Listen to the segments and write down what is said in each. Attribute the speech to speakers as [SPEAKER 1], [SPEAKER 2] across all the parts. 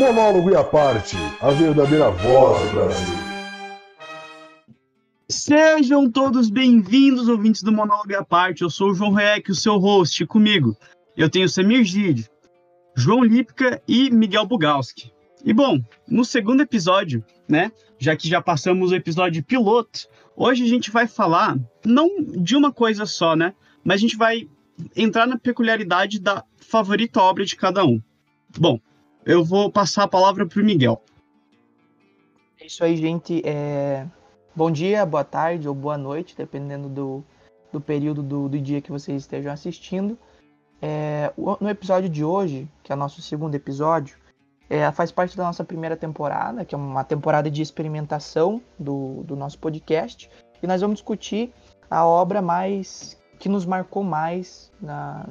[SPEAKER 1] Monólogo e a parte, a verdadeira voz do Brasil.
[SPEAKER 2] Sejam todos bem-vindos, ouvintes do Monólogo e a parte. Eu sou o João Reck, o seu host, comigo eu tenho Samir Gide, João Lipka e Miguel Bugalski. E bom, no segundo episódio, né, já que já passamos o episódio piloto, hoje a gente vai falar não de uma coisa só, né, mas a gente vai entrar na peculiaridade da favorita obra de cada um. Bom, eu vou passar a palavra para o Miguel.
[SPEAKER 3] É isso aí, gente. É... Bom dia, boa tarde ou boa noite, dependendo do, do período do, do dia que vocês estejam assistindo. É... No episódio de hoje, que é o nosso segundo episódio, é... faz parte da nossa primeira temporada, que é uma temporada de experimentação do, do nosso podcast. E nós vamos discutir a obra mais que nos marcou mais na,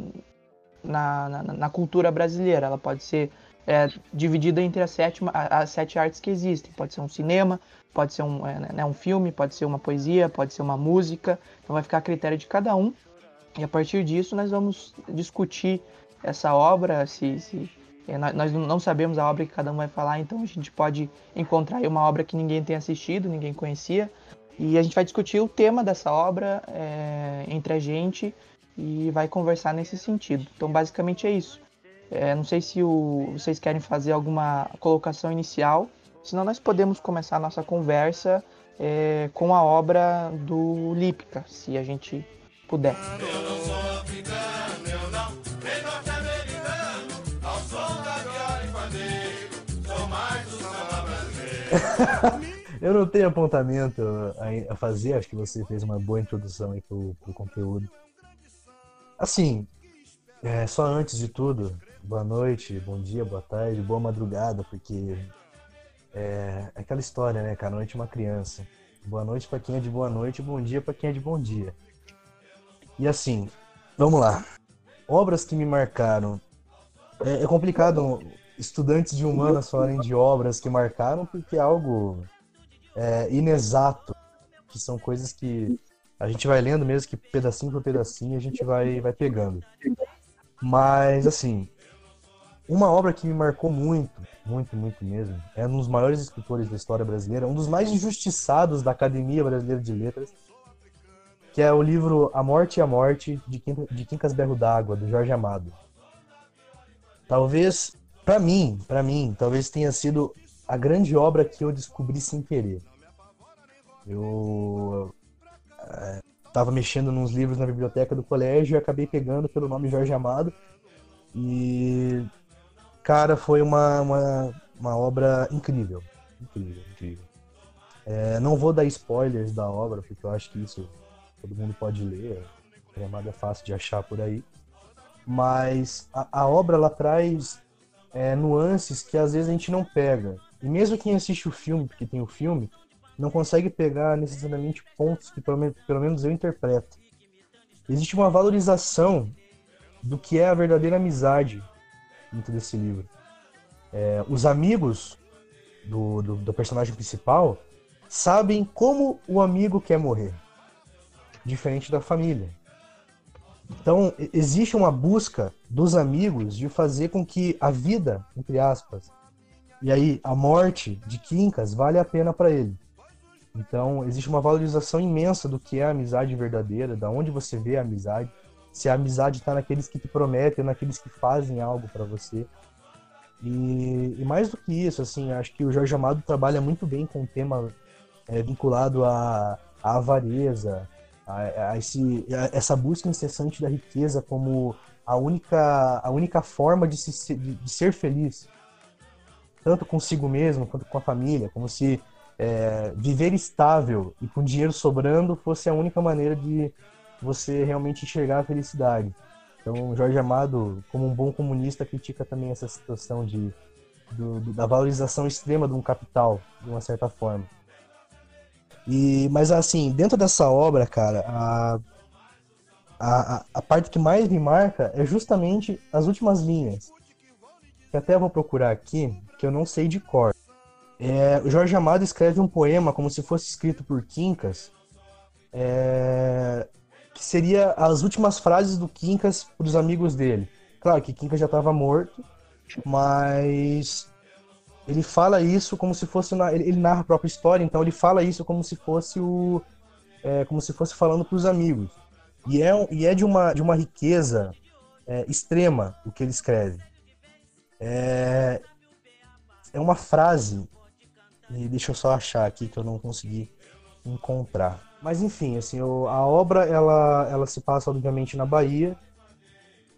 [SPEAKER 3] na, na, na cultura brasileira. Ela pode ser é, dividida entre as sete, as sete artes que existem. Pode ser um cinema, pode ser um, é, né, um filme, pode ser uma poesia, pode ser uma música. Então vai ficar a critério de cada um. E a partir disso nós vamos discutir essa obra, se, se é, nós não sabemos a obra que cada um vai falar, então a gente pode encontrar uma obra que ninguém tem assistido, ninguém conhecia, e a gente vai discutir o tema dessa obra é, entre a gente e vai conversar nesse sentido. Então, basicamente é isso. É, não sei se o, vocês querem fazer alguma colocação inicial, senão nós podemos começar a nossa conversa é, com a obra do Lípica, se a gente puder. Eu não sou africano, eu não, nem norte-americano, ao som da viola e sou mais um samba brasileiro.
[SPEAKER 4] Eu não tenho apontamento a, fazer, acho que você fez uma boa introdução aí pro, pro conteúdo. Assim, é, só antes de tudo, boa noite, bom dia, boa tarde, boa madrugada, porque é, é aquela história, né, cara? Noite é uma criança. Boa noite para quem é de boa noite, bom dia para quem é de bom dia. E assim, vamos lá. Obras que me marcaram. É, é complicado estudantes de humanas falarem de obras que marcaram, porque é algo é, inexato, que são coisas que a gente vai lendo mesmo que pedacinho por pedacinho a gente vai, vai pegando. Mas, assim, uma obra que me marcou muito, muito, muito mesmo, é um dos maiores escritores da história brasileira, um dos mais injustiçados da Academia Brasileira de Letras, que é o livro A Morte e a Morte, de, Quincas Berro d'Água, do Jorge Amado. Talvez, para mim, para mim, talvez tenha sido a grande obra que eu descobri sem querer. Eu estava é, mexendo nos livros na biblioteca do colégio e acabei pegando pelo nome Jorge Amado. E, cara, foi uma, uma, uma obra incrível. Incrível, incrível. É, não vou dar spoilers da obra, porque eu acho que isso todo mundo pode ler. É fácil de achar por aí. Mas a, a obra ela traz é, nuances que às vezes a gente não pega. E mesmo quem assiste o filme, porque tem o filme, não consegue pegar necessariamente pontos que pelo, pelo menos eu interpreto. Existe uma valorização do que é a verdadeira amizade dentro desse livro. É, os amigos do, do, do, personagem principal sabem como o amigo quer morrer, diferente da família. Então, existe uma busca dos amigos de fazer com que a vida, entre aspas, e aí, a morte de Quincas vale a pena para ele. Então, existe uma valorização imensa do que é a amizade verdadeira, da onde você vê a amizade. Se a amizade está naqueles que te prometem, naqueles que fazem algo para você. E, e, mais do que isso, assim, acho que o Jorge Amado trabalha muito bem com o tema é, vinculado à, à avareza, a, a, esse, a, essa busca incessante da riqueza como a única, a única forma de, se, de, de ser feliz tanto consigo mesmo quanto com a família, como se é, viver estável e com dinheiro sobrando fosse a única maneira de você realmente enxergar a felicidade. Então, Jorge Amado, como um bom comunista, critica também essa situação de, do, da valorização extrema de um capital, de uma certa forma. E, mas, assim, dentro dessa obra, cara, a, a, a parte que mais me marca é justamente as últimas linhas. Que até vou procurar aqui, que eu não sei de cor. É, Jorge Amado escreve um poema como se fosse escrito por Quincas, é, que seria as últimas frases do Quincas para os amigos dele. Claro que Quincas já estava morto, mas ele fala isso como se fosse na, ele, ele narra a própria história, então ele fala isso como se fosse o é, como se fosse falando para os amigos. E é, e é de uma de uma riqueza é, extrema o que ele escreve. É, é uma frase e deixa eu só achar aqui que eu não consegui encontrar. Mas enfim, assim, a obra ela, ela se passa obviamente na Bahia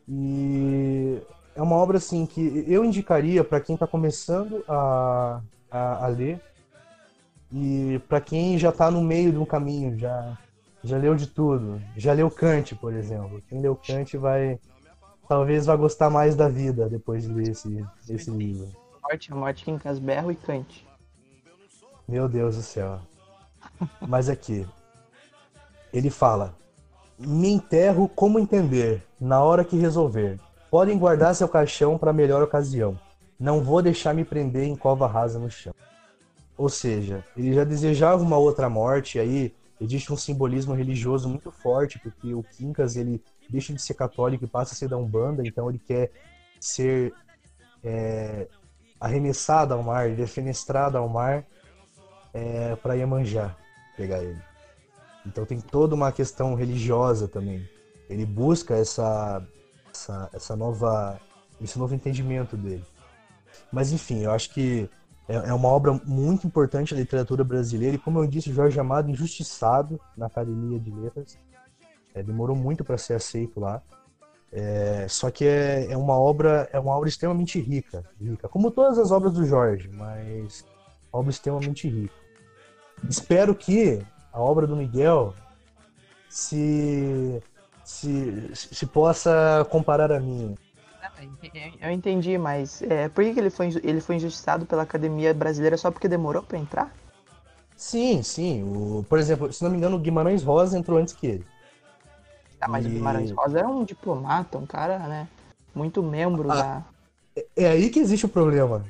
[SPEAKER 4] e é uma obra assim que eu indicaria para quem está começando a, a, a, ler e para quem já está no meio de um caminho, já já leu de tudo, já leu Kant, por exemplo. Quem leu Kant vai talvez vá gostar mais da vida depois de ler esse, esse livro.
[SPEAKER 3] Morte, morte em Casberro e Kant.
[SPEAKER 4] Meu Deus do céu. Mas aqui, ele fala: Me enterro como entender, na hora que resolver. Podem guardar seu caixão para melhor ocasião. Não vou deixar me prender em cova rasa no chão. Ou seja, ele já desejava uma outra morte, aí existe um simbolismo religioso muito forte, porque o Quincas ele deixa de ser católico e passa a ser da Umbanda, então ele quer ser é, arremessado ao mar, defenestrado ao mar é, para Iemanjá pegar ele. Então tem toda uma questão religiosa também. Ele busca essa, essa, essa nova, esse novo entendimento dele. Mas enfim, eu acho que é, é uma obra muito importante da literatura brasileira e como eu disse, Jorge Amado injustiçado na Academia de Letras. É, demorou muito para ser aceito lá. É, só que é, é, uma obra é uma obra extremamente rica, rica, como todas as obras do Jorge, mas obra extremamente rica. Espero que a obra do Miguel se, se, se possa comparar a minha.
[SPEAKER 3] Eu entendi, mas é, por que ele foi, ele foi injustiçado pela Academia Brasileira só porque demorou para entrar?
[SPEAKER 4] Sim, sim. O, por exemplo, se não me engano, o Guimarães Rosa entrou antes que ele.
[SPEAKER 3] Ah, mas e... o Guimarães Rosa é um diplomata, um cara, né? Muito membro ah, da.
[SPEAKER 4] É, é aí que existe o problema.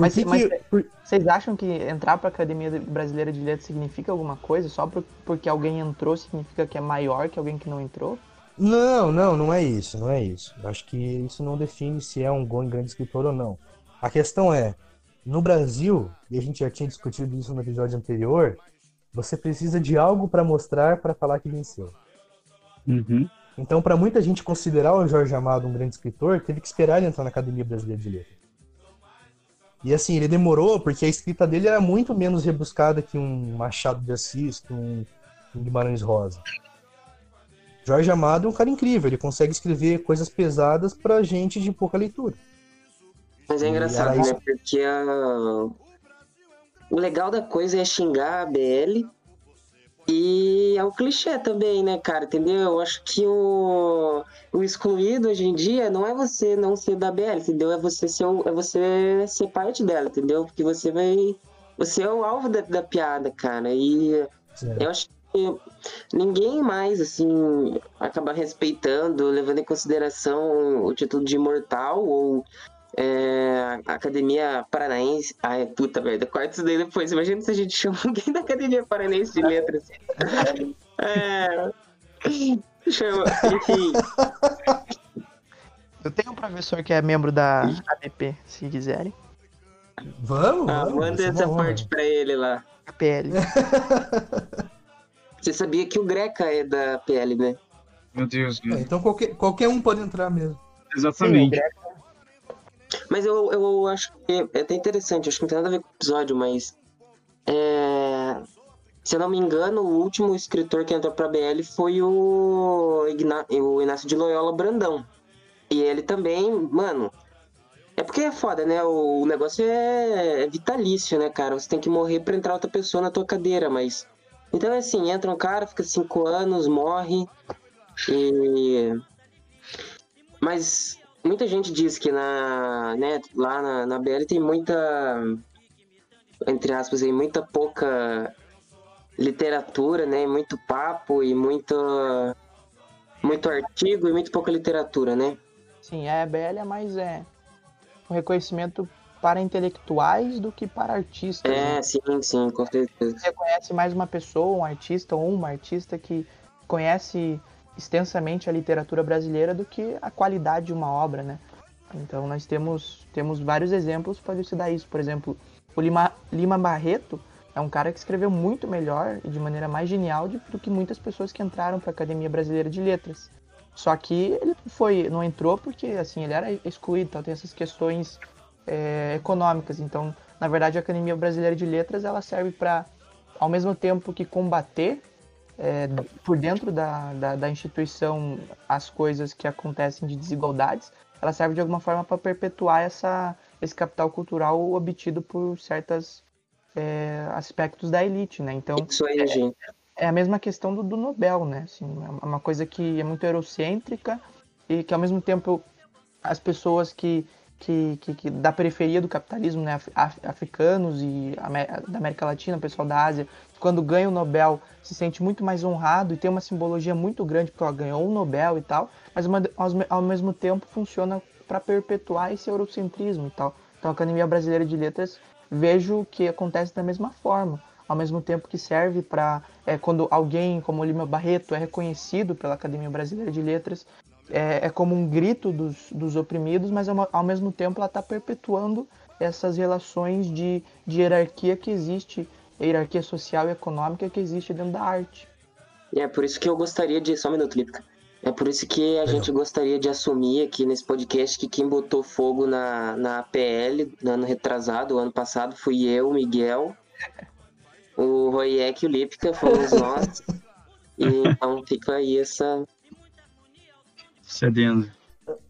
[SPEAKER 3] Mas, que mas que... vocês acham que entrar para a Academia Brasileira de Letras significa alguma coisa? Só por, porque alguém entrou significa que é maior que alguém que não entrou?
[SPEAKER 4] Não, não, não é isso, não é isso. Acho que isso não define se é um grande escritor ou não. A questão é, no Brasil, e a gente já tinha discutido isso no episódio anterior, você precisa de algo para mostrar para falar que venceu.
[SPEAKER 2] Uhum.
[SPEAKER 4] Então, para muita gente considerar o Jorge Amado um grande escritor, teve que esperar ele entrar na Academia Brasileira de Letras. E assim, ele demorou porque a escrita dele era muito menos rebuscada que um Machado de Assis, que um, um Guimarães Rosa. Jorge Amado é um cara incrível, ele consegue escrever coisas pesadas pra gente de pouca leitura.
[SPEAKER 5] Mas é engraçado, né? Porque a... o legal da coisa é xingar a BL e é um clichê também, né, cara? Entendeu? Eu acho que o, o excluído hoje em dia não é você não ser da BL, entendeu? É você ser, é você ser parte dela, entendeu? Porque você vai. Você é o alvo da, da piada, cara. E certo. eu acho que ninguém mais, assim, acaba respeitando, levando em consideração o título de imortal ou é, Academia Paranaense. Ai, puta merda, corta isso daí depois. Imagina se a gente chama alguém da Academia Paranaense de Letras. É. Chama, enfim.
[SPEAKER 3] Eu tenho um professor que é membro da ADP, se quiserem.
[SPEAKER 4] Vamos,
[SPEAKER 5] ah,
[SPEAKER 4] vamos.
[SPEAKER 5] Manda essa parte pra ele lá.
[SPEAKER 3] APL.
[SPEAKER 5] Você sabia que o Greca é da PL, né?
[SPEAKER 2] Meu Deus,
[SPEAKER 4] É, então qualquer, qualquer um pode entrar mesmo.
[SPEAKER 2] Exatamente. Sim,
[SPEAKER 5] mas eu, eu acho que é até interessante, acho que não tem nada a ver com o episódio, mas. É, se eu não me engano, o último escritor que entrou pra BL foi o, Igna, o Inácio de Loyola Brandão. E ele também, mano. É porque é foda, né? O, negócio é, é vitalício, né, cara? Você tem que morrer pra entrar outra pessoa na tua cadeira, mas. Então é assim, entra um cara, fica cinco anos, morre. E. Mas muita gente diz que na, né, lá na, na BL tem muita, entre aspas, aí, muita pouca literatura, né? Muito papo e muito, muito artigo e muito pouca literatura, né?
[SPEAKER 3] Sim, a BL é mais é, um reconhecimento para intelectuais do que para artistas.
[SPEAKER 5] É, né? sim, sim, com certeza.
[SPEAKER 3] Você conhece mais uma pessoa, um artista ou uma artista que conhece extensamente a literatura brasileira do que a qualidade de uma obra, né? Então nós temos, temos vários exemplos para elucidar isso. Por exemplo, o Lima, Lima Barreto é um cara que escreveu muito melhor e de maneira mais genial do que muitas pessoas que entraram para a Academia Brasileira de Letras. Só que ele foi, não entrou porque assim ele era excluído, então tem essas questões é, econômicas. Então, na verdade, a Academia Brasileira de Letras ela serve para, ao mesmo tempo que combater é, por dentro da, da, da, instituição as coisas que acontecem de desigualdades, ela serve de alguma forma para perpetuar essa, esse capital cultural obtido por certos é, aspectos da elite, né? Então,
[SPEAKER 5] Isso aí, gente.
[SPEAKER 3] É, é a mesma questão do, do Nobel, né? Assim, é uma coisa que é muito eurocêntrica e que ao mesmo tempo as pessoas que que, que, que, da periferia do capitalismo, né, af, africanos e da América Latina, pessoal da Ásia, quando ganha o Nobel se sente muito mais honrado e tem uma simbologia muito grande porque ela ganhou um Nobel e tal, mas uma, ao mesmo tempo funciona para perpetuar esse eurocentrismo e tal. Então a Academia Brasileira de Letras vejo que acontece da mesma forma, ao mesmo tempo que serve para é, quando alguém como Lima Barreto é reconhecido pela Academia Brasileira de Letras, é, é como um grito dos, dos oprimidos, mas ao, ao mesmo tempo ela está perpetuando essas relações de, de hierarquia que existe, hierarquia social e econômica que existe dentro da arte.
[SPEAKER 5] E é por isso que eu gostaria de. Só um minuto, Lípica. É por isso que a gente gostaria de assumir aqui nesse podcast que quem botou fogo na, na PL no ano retrasado, ano passado, fui eu, o Miguel, o Royek e o Lípica, fomos nós. e então fica aí essa,
[SPEAKER 2] cedendo.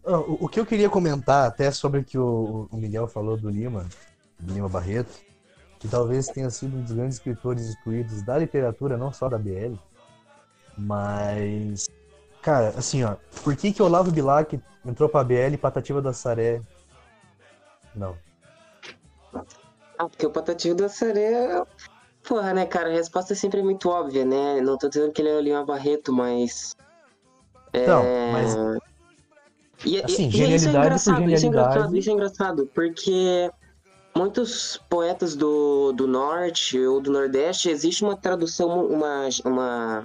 [SPEAKER 4] Ah, o, que eu queria comentar até sobre o que o, Miguel falou do Lima, do Lima Barreto, que talvez tenha sido um dos grandes escritores excluídos da literatura, não só da BL, mas cara, assim, ó, por que que Olavo Bilac entrou pra BL e Patativa da Saré não?
[SPEAKER 5] Ah, porque o Patativa da Saré Porra, né, cara, a resposta é sempre muito óbvia, né? Não tô dizendo que ele é o Lima Barreto, mas
[SPEAKER 4] é... mas.
[SPEAKER 5] E, assim, e, genialidade isso é engraçado, isso é engraçado, isso é engraçado, porque muitos poetas do, do norte ou do nordeste existe uma tradução, uma, uma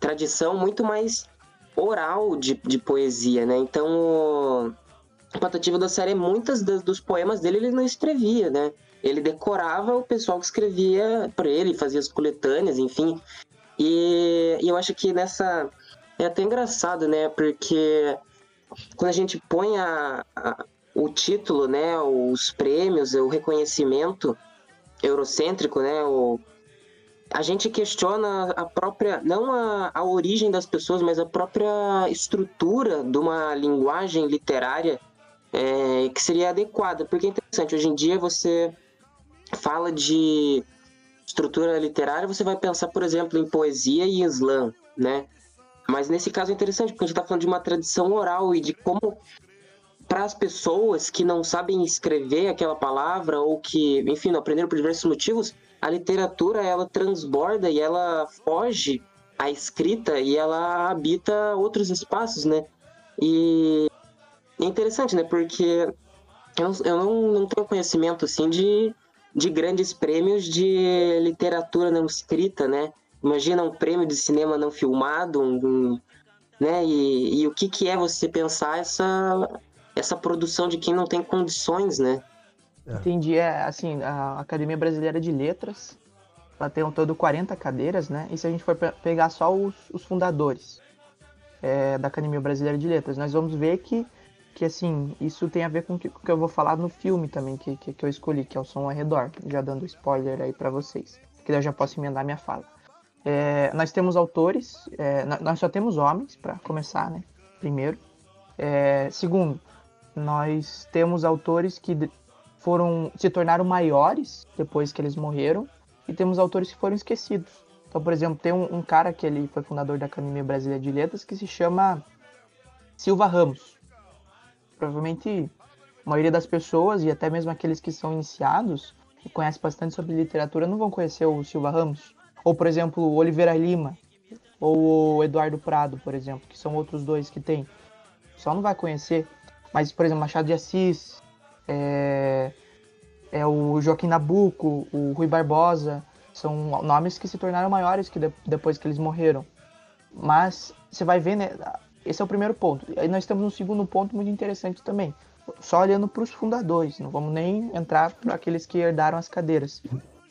[SPEAKER 5] tradição muito mais oral de, de poesia, né? Então, o Patativa da Série, muitas das, dos poemas dele ele não escrevia, né? Ele decorava o pessoal que escrevia para ele, fazia as coletâneas, enfim. E, e eu acho que nessa é até engraçado, né? Porque quando a gente põe a, a, o título, né? Os prêmios, o reconhecimento eurocêntrico, né? O, a gente questiona a própria, não a, a origem das pessoas, mas a própria estrutura de uma linguagem literária é, que seria adequada. Porque é interessante, hoje em dia você fala de estrutura literária, você vai pensar, por exemplo, em poesia e slam, né? Mas nesse caso é interessante, porque a gente está falando de uma tradição oral e de como, para as pessoas que não sabem escrever aquela palavra ou que, enfim, não aprenderam por diversos motivos, a literatura ela transborda e ela foge à escrita e ela habita outros espaços, né? E é interessante, né? Porque eu, eu não, não tenho conhecimento, assim, de, de grandes prêmios de literatura não escrita, né? Imagina um prêmio de cinema não filmado, um, um, né? E, e, o que, que é você pensar essa, essa produção de quem não tem condições, né?
[SPEAKER 3] É. Entendi. É, assim, a Academia Brasileira de Letras, ela tem um todo 40 cadeiras, né? E se a gente for pegar só os, os fundadores é, da Academia Brasileira de Letras, nós vamos ver que, que assim, isso tem a ver com o que, que eu vou falar no filme também, que, que, que eu escolhi, que é o Som ao Redor. Já dando spoiler aí para vocês, que eu já posso emendar minha fala. É, nós temos autores, é, nós só temos homens, para começar, né? Primeiro. É, segundo, nós temos autores que foram se tornaram maiores depois que eles morreram, e temos autores que foram esquecidos. Então, por exemplo, tem um, um cara que ele foi fundador da Academia Brasileira de Letras que se chama Silva Ramos. Provavelmente a maioria das pessoas, e até mesmo aqueles que são iniciados e conhecem bastante sobre literatura, não vão conhecer o Silva Ramos. Ou, por exemplo, o Oliveira Lima, ou o Eduardo Prado, por exemplo, que são outros dois que tem. Só não vai conhecer. Mas, por exemplo, Machado de Assis, é, é o Joaquim Nabuco, o Rui Barbosa, são nomes que se tornaram maiores que de, depois que eles morreram. Mas você vai ver, né? Esse é o primeiro ponto. Aí nós temos um segundo ponto muito interessante também. só olhando para os fundadores, não vamos nem entrar para aqueles que herdaram as cadeiras.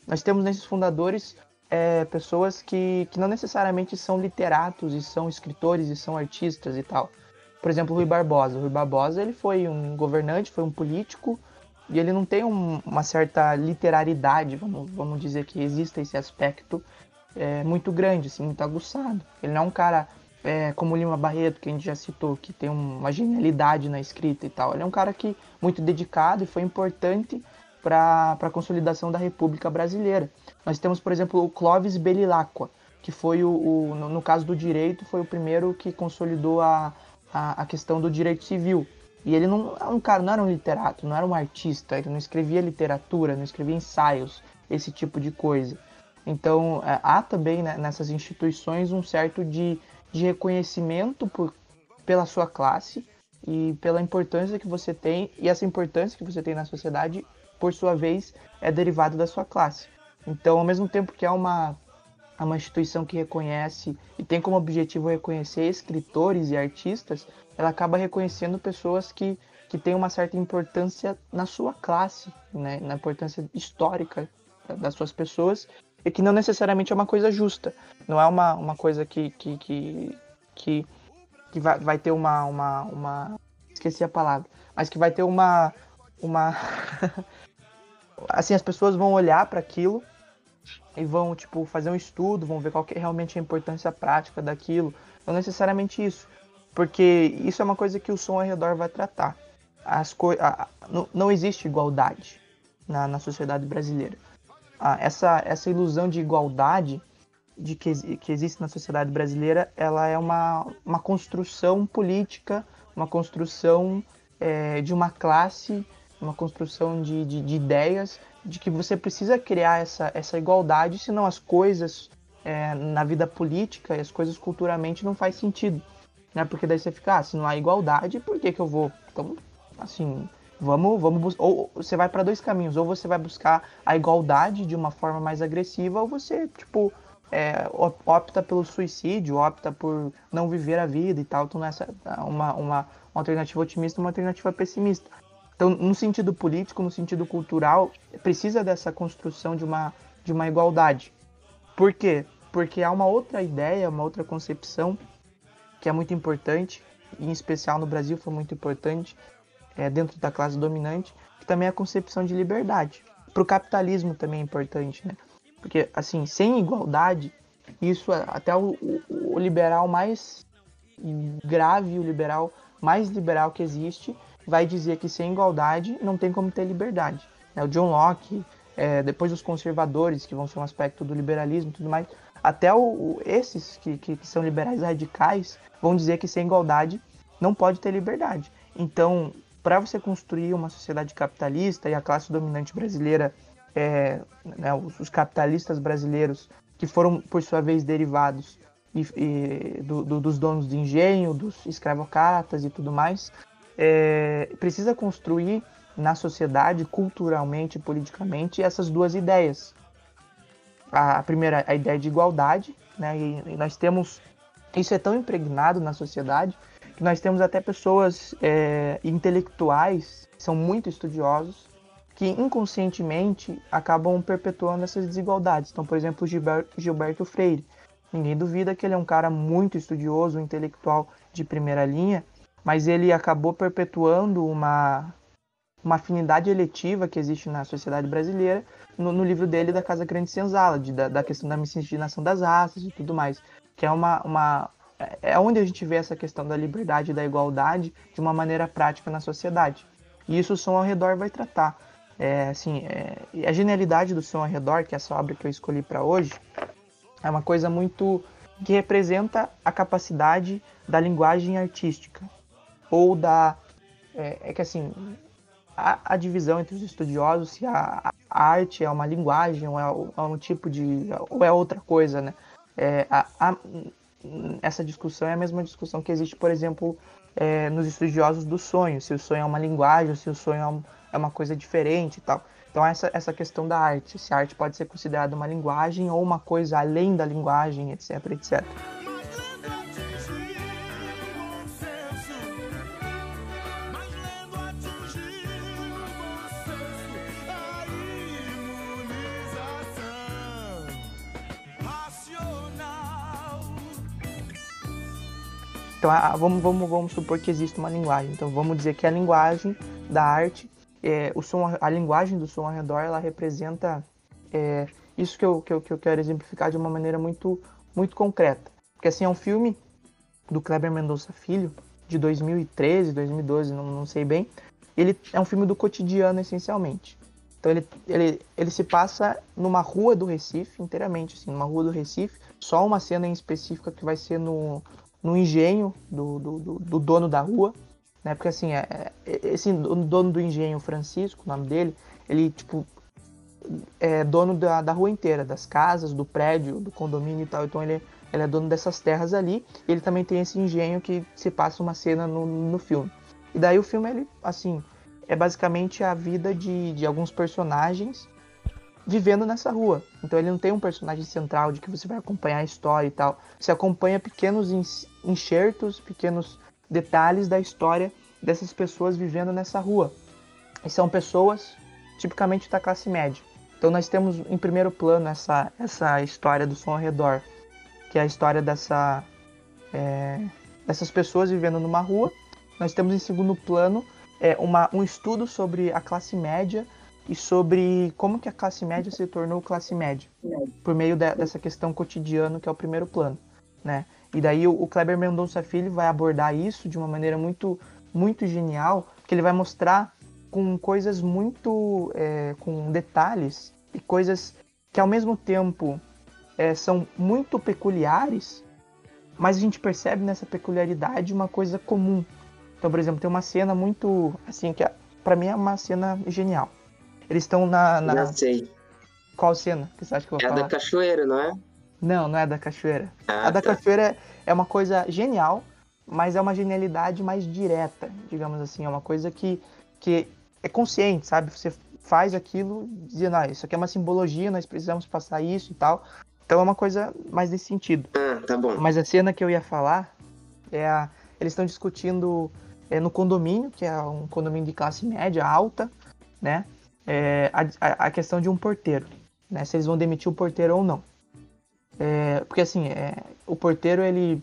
[SPEAKER 3] Nós temos nesses fundadores é, pessoas que, que não necessariamente são literatos e são escritores e são artistas e tal. Por exemplo, o Rui Barbosa. O Rui Barbosa ele foi um governante, foi um político e ele não tem um, uma certa literalidade, vamos, vamos dizer que existe esse aspecto é, muito grande, assim, muito aguçado. Ele não é um cara é, como o Lima Barreto, que a gente já citou, que tem uma genialidade na escrita e tal. Ele é um cara que muito dedicado e foi importante para a consolidação da República Brasileira. Nós temos, por exemplo, o Clovis Bevilacqua, que foi o, o no, no, caso do direito, foi o primeiro que consolidou a, a, a, questão do direito civil. E ele não é um cara, não era um literato, não era um artista, ele não escrevia literatura, não escrevia ensaios, esse tipo de coisa. Então é, há também né, nessas instituições um certo de, de reconhecimento por, pela sua classe e pela importância que você tem, e essa importância que você tem na sociedade por sua vez, é derivado da sua classe. Então, ao mesmo tempo que é uma, é uma instituição que reconhece e tem como objetivo reconhecer escritores e artistas, ela acaba reconhecendo pessoas que, que têm uma certa importância na sua classe, né? na importância histórica das suas pessoas, e que não necessariamente é uma coisa justa. Não é uma, uma coisa que, que, que, que, que vai, vai ter uma, uma, uma. Esqueci a palavra. Mas que vai ter uma. uma assim, as pessoas vão olhar para aquilo e vão, tipo, fazer um estudo, vão ver qual que é realmente a importância prática daquilo. Não necessariamente isso, porque isso é uma coisa que o som ao redor vai tratar. As co a, não, não existe igualdade na, na sociedade brasileira. Essa, essa ilusão de igualdade de que, que existe na sociedade brasileira, ela é uma, uma construção política, uma construção é, de uma classe uma construção de, de, de, ideias de que você precisa criar essa, essa igualdade, senão as coisas é, na vida política e as coisas culturalmente não faz sentido. Né? Porque daí você fica, ah, se não há igualdade, por que, que eu vou? Então, assim, vamos, vamos ou você vai para dois caminhos, ou você vai buscar a igualdade de uma forma mais agressiva, ou você, tipo, é, opta pelo suicídio, opta por não viver a vida e tal. Então, essa é uma, uma, uma alternativa otimista uma alternativa pessimista. Então, no sentido político, no sentido cultural, precisa dessa construção de uma, de uma igualdade. Por quê? Porque há uma outra ideia, uma outra concepção que é muito importante, em especial no Brasil foi muito importante, é, dentro da classe dominante, que também é a concepção de liberdade. Para o capitalismo também é importante, né? Porque, assim, sem igualdade, isso é até o, o, o liberal mais grave, o liberal mais liberal que existe, vai dizer que sem igualdade não tem como ter liberdade. Né? O John Locke, é, depois os conservadores, que vão ser um aspecto do liberalismo e tudo mais, até o, o, esses que, que, que, são liberais radicais vão dizer que sem igualdade não pode ter liberdade. Então, para você construir uma sociedade capitalista e a classe dominante brasileira, é, né, os, os, capitalistas brasileiros, que foram por sua vez derivados e, e, do, do, dos donos de engenho, dos escravocratas e tudo mais, é, precisa construir na sociedade, culturalmente e politicamente, essas duas ideias. A, a primeira, a ideia de igualdade, né? E, e, nós temos isso é tão impregnado na sociedade que nós temos até pessoas é, intelectuais que são muito estudiosos que inconscientemente acabam perpetuando essas desigualdades. Então, por exemplo, Gilberto, Freire. Ninguém duvida que ele é um cara muito estudioso, intelectual de primeira linha, mas ele acabou perpetuando uma, uma afinidade eletiva que existe na sociedade brasileira no, no livro dele da Casa Grande Senzala, de, da, da, questão da miscigenação das raças e tudo mais, que é uma, uma é, é onde a gente vê essa questão da liberdade e da igualdade de uma maneira prática na sociedade. E isso o Som ao Redor vai tratar. É, assim, é, a genialidade do Som ao Redor, que é essa obra que eu escolhi para hoje, é uma coisa muito que representa a capacidade da linguagem artística ou da. É, é que assim, a, a, divisão entre os estudiosos se a, a, arte é uma linguagem ou é, é, um tipo de. ou é outra coisa, né? É, a, essa discussão é a mesma discussão que existe, por exemplo, é, nos estudiosos do sonho, se o sonho é uma linguagem, se o sonho é, um, é uma coisa diferente e tal. Então essa, essa questão da arte, se a arte pode ser considerada uma linguagem ou uma coisa além da linguagem, etc, etc. Então, a, vamos, vamos, vamos supor que existe uma linguagem. Então, vamos dizer que a linguagem da arte, é, o som, a linguagem do som ao redor, ela representa é, isso que eu, que, eu, que eu quero exemplificar de uma maneira muito, muito concreta. Porque, assim, é um filme do Kleber Mendonça Filho, de 2013, 2012, não, não sei bem. Ele é um filme do cotidiano, essencialmente. Então ele, ele, ele se passa numa rua do Recife, inteiramente, assim, numa rua do Recife, só uma cena em específica que vai ser no, no engenho do, do, do, do dono da rua, né? Porque assim, é, é, esse dono do engenho, Francisco, o nome dele, ele tipo é dono da, da rua inteira, das casas, do prédio, do condomínio e tal. Então ele, ele é dono dessas terras ali. Ele também tem esse engenho que se passa uma cena no, no filme. E daí o filme, ele, assim, é basicamente a vida de, de alguns personagens vivendo nessa rua. Então ele não tem um personagem central de que você vai acompanhar a história e tal. Você acompanha pequenos enxertos, pequenos detalhes da história dessas pessoas vivendo nessa rua. E são pessoas tipicamente da classe média. Então nós temos em primeiro plano essa, essa história do som ao redor, que é a história dessa, é, dessas pessoas vivendo numa rua. Nós temos em segundo plano é, uma, um estudo sobre a classe média e sobre como que a classe média se tornou classe média por meio de, dessa questão cotidiana que é o primeiro plano, né? E daí o, o Kleber Mendonça Filho vai abordar isso de uma maneira muito muito genial, que ele vai mostrar com coisas muito é, com detalhes e coisas que ao mesmo tempo é, são muito peculiares, mas a gente percebe nessa peculiaridade uma coisa comum. Então, por exemplo, tem uma cena muito assim que para mim é uma cena genial eles estão na, na.
[SPEAKER 5] Já sei.
[SPEAKER 3] Qual cena que você acha que eu vou
[SPEAKER 5] é
[SPEAKER 3] falar?
[SPEAKER 5] É a da cachoeira, não é?
[SPEAKER 3] Não, não é a da cachoeira.
[SPEAKER 5] Ah,
[SPEAKER 3] a da
[SPEAKER 5] tá.
[SPEAKER 3] cachoeira é uma coisa genial, mas é uma genialidade mais direta, digamos assim. É uma coisa que, que é consciente, sabe? Você faz aquilo dizendo, ah, isso aqui é uma simbologia, nós precisamos passar isso e tal. Então é uma coisa mais nesse sentido.
[SPEAKER 5] Ah, tá bom.
[SPEAKER 3] Mas a cena que eu ia falar é a. Eles estão discutindo é, no condomínio, que é um condomínio de classe média alta, né? É, a, a, questão de um porteiro, né? Se eles vão demitir o porteiro ou não. É, porque assim, é, o porteiro ele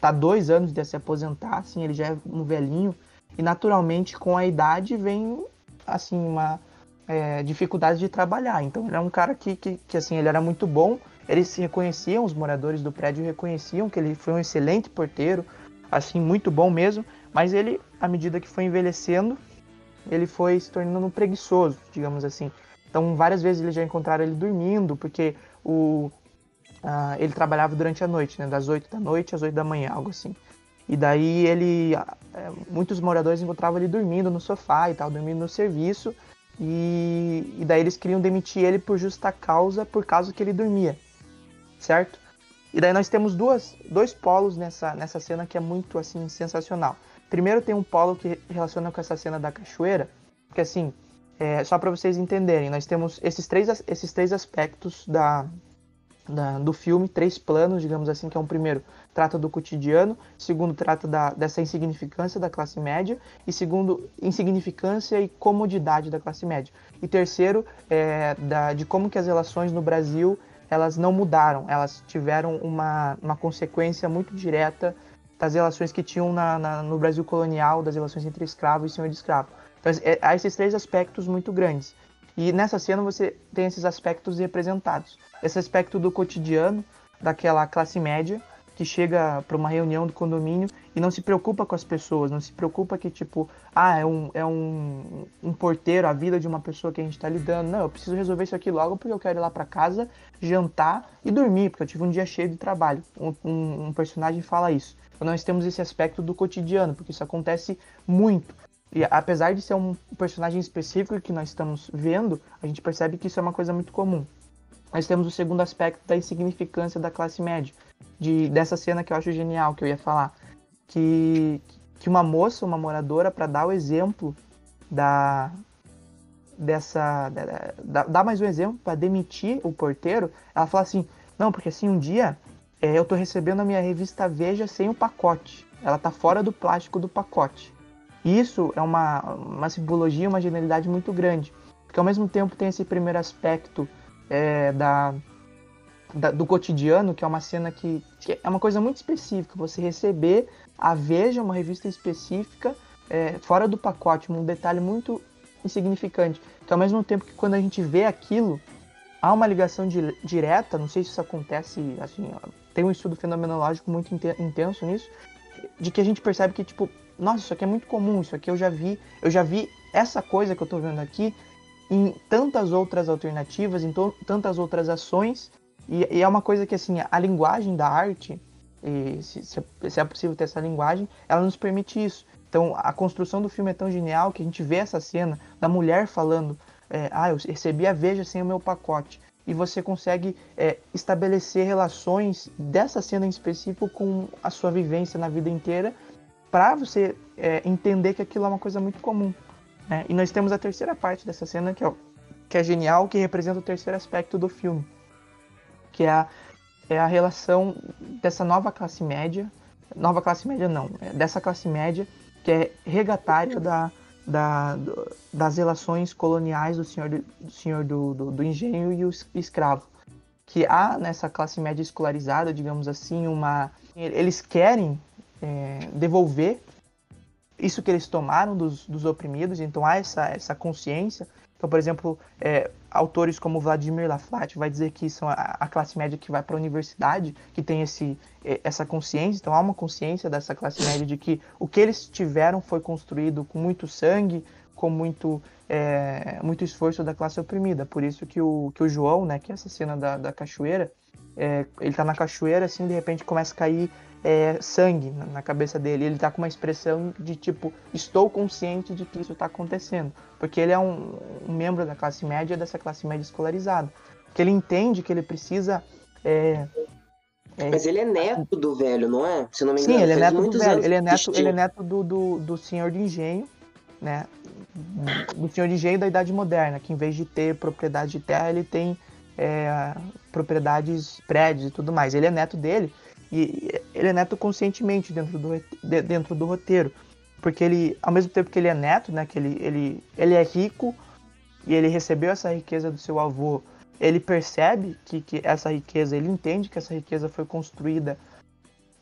[SPEAKER 3] tá dois anos de se aposentar, assim, ele já é um velhinho e naturalmente com a idade vem assim uma é, dificuldade de trabalhar. Então ele é um cara que, que, que assim ele era muito bom. Eles se reconheciam, os moradores do prédio reconheciam que ele foi um excelente porteiro, assim muito bom mesmo. Mas ele, à medida que foi envelhecendo, ele foi se tornando preguiçoso, digamos assim. Então, várias vezes eles já encontraram ele dormindo, porque o, uh, ele trabalhava durante a noite, né, das 8 da noite às 8 da manhã, algo assim. E daí ele, uh, muitos moradores encontravam ele dormindo no sofá e tal, dormindo no serviço, e, e daí eles queriam demitir ele por justa causa, por causa que ele dormia, certo? E daí nós temos duas, dois polos nessa, nessa cena que é muito assim sensacional. Primeiro tem um polo que relaciona com essa cena da cachoeira, porque assim, é, só para vocês entenderem, nós temos esses três, esses três aspectos da, da, do filme, três planos, digamos assim, que é um primeiro trata do cotidiano, segundo trata da, dessa insignificância da classe média, e segundo, insignificância e comodidade da classe média. E terceiro, é, da, de como que as relações no Brasil elas não mudaram, elas tiveram uma, uma consequência muito direta das relações que tinham na, na, no Brasil colonial, das relações entre escravo e senhor de escravo. Então, é, há esses três aspectos muito grandes. E nessa cena você tem esses aspectos representados. Esse aspecto do cotidiano, daquela classe média, que chega para uma reunião do condomínio e não se preocupa com as pessoas, não se preocupa que, tipo, ah, é um, é um, um porteiro, a vida de uma pessoa que a gente está lidando. Não, eu preciso resolver isso aqui logo porque eu quero ir lá para casa, jantar e dormir, porque eu tive um dia cheio de trabalho. Um, um, um personagem fala isso nós temos esse aspecto do cotidiano, porque isso acontece muito. E apesar de ser um personagem específico que nós estamos vendo, a gente percebe que isso é uma coisa muito comum. Nós temos o segundo aspecto da insignificância da classe média, de, dessa cena que eu acho genial, que eu ia falar, que, que uma moça, uma moradora, para dar o exemplo da dessa, da, dar mais um exemplo para demitir o porteiro, ela fala assim, não, porque assim um dia é, eu estou recebendo a minha revista Veja sem o pacote. Ela está fora do plástico do pacote. Isso é uma, uma simbologia, uma genialidade muito grande. Porque ao mesmo tempo tem esse primeiro aspecto é, da, da- do cotidiano, que é uma cena que, que é uma coisa muito específica. Você receber a Veja, uma revista específica, é, fora do pacote, um detalhe muito insignificante. Então, ao mesmo tempo que quando a gente vê aquilo, há uma ligação di- direta, não sei se isso acontece, assim, tem um estudo fenomenológico muito inte- intenso nisso, de que a gente percebe que, tipo, nossa, isso aqui é muito comum, isso aqui eu já vi, eu já vi essa coisa que eu tô vendo aqui em tantas outras alternativas, em tantas outras ações, e, e é uma coisa que, assim, a linguagem da arte, se, é- se é possível ter essa linguagem, ela nos permite isso. Então, a construção do filme é tão genial que a gente vê essa cena da mulher falando: é, Ah, eu recebi a Veja sem o meu pacote. E você consegue é, estabelecer relações dessa cena em específico com a sua vivência na vida inteira, para você é, entender que aquilo é uma coisa muito comum. né? E nós temos a terceira parte dessa cena que é, que é genial, que representa o terceiro aspecto do filme, que é a, é a relação dessa nova classe média, nova classe média não, é dessa classe média que é regatária da, da, das relações coloniais do senhor, do, senhor do, do, do engenho e o es- escravo. Que há nessa classe média escolarizada, digamos assim, uma. Eles querem é, devolver isso que eles tomaram dos, dos oprimidos, então há essa, essa consciência. Então, por exemplo, é, autores como Vladimir Laflat vai dizer que são a, a classe média que vai para a universidade, que tem esse, essa consciência, então há uma consciência dessa classe média de que o que eles tiveram foi construído com muito sangue, com muito, eh, muito esforço da classe oprimida. Por isso que o, que o João, né, que é essa cena da, da cachoeira, eh, ele tá na cachoeira, assim, de repente começa a cair eh, sangue na, cabeça dele. Ele tá com uma expressão de tipo, estou consciente de que isso está acontecendo. Porque ele é um, um membro da classe média, dessa classe média escolarizada. Que ele entende que ele precisa eh,
[SPEAKER 5] Mas ele é neto do velho, não é? Se não me engano.
[SPEAKER 3] Sim, ele é neto do velho. Ele é neto, ele é neto do, do, do senhor de engenho, né? Do senhor de engenho da Idade Moderna, que em vez de ter propriedade de terra, ele tem é, propriedades, prédios e tudo mais. Ele é neto dele e ele é neto conscientemente dentro do, de- dentro do roteiro. Porque ele, ao mesmo tempo que ele é neto, né? Que ele, ele, ele é rico e ele recebeu essa riqueza do seu avô. Ele percebe que, que essa riqueza, ele entende que essa riqueza foi construída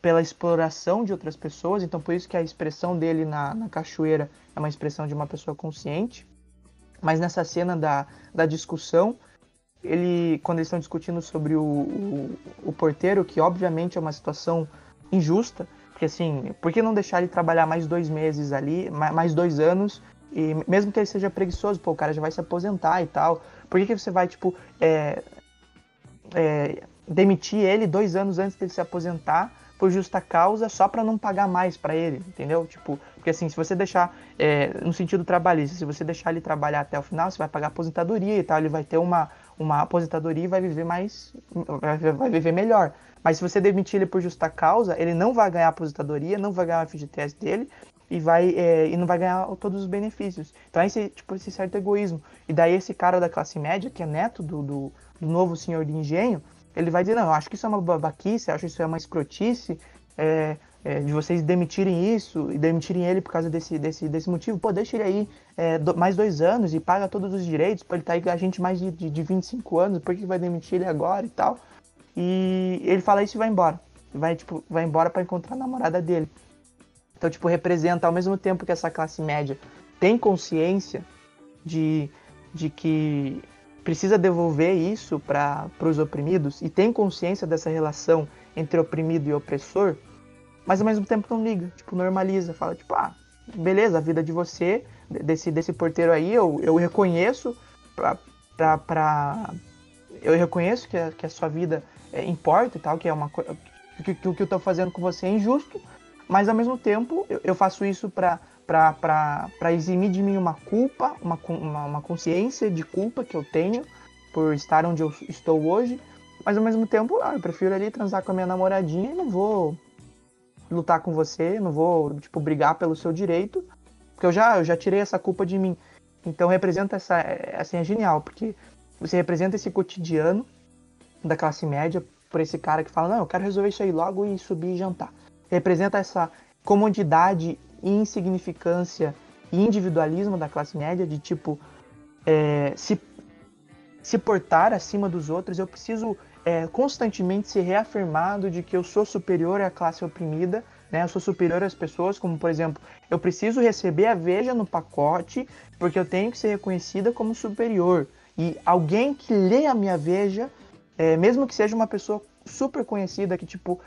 [SPEAKER 3] pela exploração de outras pessoas, então por isso que a expressão dele na, na cachoeira é uma expressão de uma pessoa consciente. Mas nessa cena da, da discussão, ele, quando eles estão discutindo sobre o, o, o porteiro, que obviamente é uma situação injusta, porque assim, por que não deixar ele trabalhar mais dois meses ali, ma- mais dois anos, e mesmo que ele seja preguiçoso, pô, o cara já vai se aposentar e tal, por que, que você vai, tipo, é, é, demitir ele dois anos antes dele se aposentar por justa causa só para não pagar mais para ele, entendeu? Tipo, porque assim, se você deixar é, no sentido trabalhista, se você deixar ele trabalhar até o final, você vai pagar aposentadoria e tal, ele vai ter uma, uma aposentadoria e vai viver mais, vai, viver melhor. Mas se você demitir ele por justa causa, ele não vai ganhar aposentadoria, não vai ganhar o FGTS dele e vai é, e não vai ganhar todos os benefícios. Então é esse tipo esse certo egoísmo. E daí esse cara da classe média, que é neto do, do, do novo senhor de engenho, ele vai dizer, não, eu acho que isso é uma babaquice, acho que isso é uma escrotice, é, é, de vocês demitirem isso e demitirem ele por causa desse, desse, desse motivo. Pô, deixa ele aí é, do- mais dois anos e paga todos os direitos, ele tá aí com a gente mais de, de, de 25 anos, por que vai demitir ele agora e tal? E ele fala isso e vai embora. Vai, tipo, vai embora para encontrar a namorada dele. Então, tipo, representa ao mesmo tempo que essa classe média tem consciência de, de que precisa devolver isso para os oprimidos e tem consciência dessa relação entre oprimido e opressor, mas ao mesmo tempo não liga, tipo, normaliza, fala, tipo, ah, beleza, a vida de você, desse, desse porteiro aí, eu, eu reconheço pra, pra, pra- eu reconheço que a, que a sua vida é, importa e tal, que é uma coisa que, que o que eu tô fazendo com você é injusto, mas ao mesmo tempo eu, eu faço isso para para eximir de mim uma culpa, uma, uma, uma consciência de culpa que eu tenho por estar onde eu estou hoje, mas ao mesmo tempo ah, eu prefiro ali transar com a minha namoradinha e não vou lutar com você, não vou tipo brigar pelo seu direito, porque eu já eu já tirei essa culpa de mim. Então representa essa é- assim é genial, porque você representa esse cotidiano da classe média por esse cara que fala, não, eu quero resolver isso aí logo e subir e jantar. Representa essa comodidade insignificância e individualismo da classe média, de tipo, é, se, se portar acima dos outros, eu preciso é, constantemente ser reafirmado de que eu sou superior à classe oprimida, né? Eu sou superior às pessoas, como por exemplo, eu preciso receber a Veja no pacote porque eu tenho que ser reconhecida como superior. E alguém que lê a minha Veja, é, mesmo que seja uma pessoa super conhecida, que tipo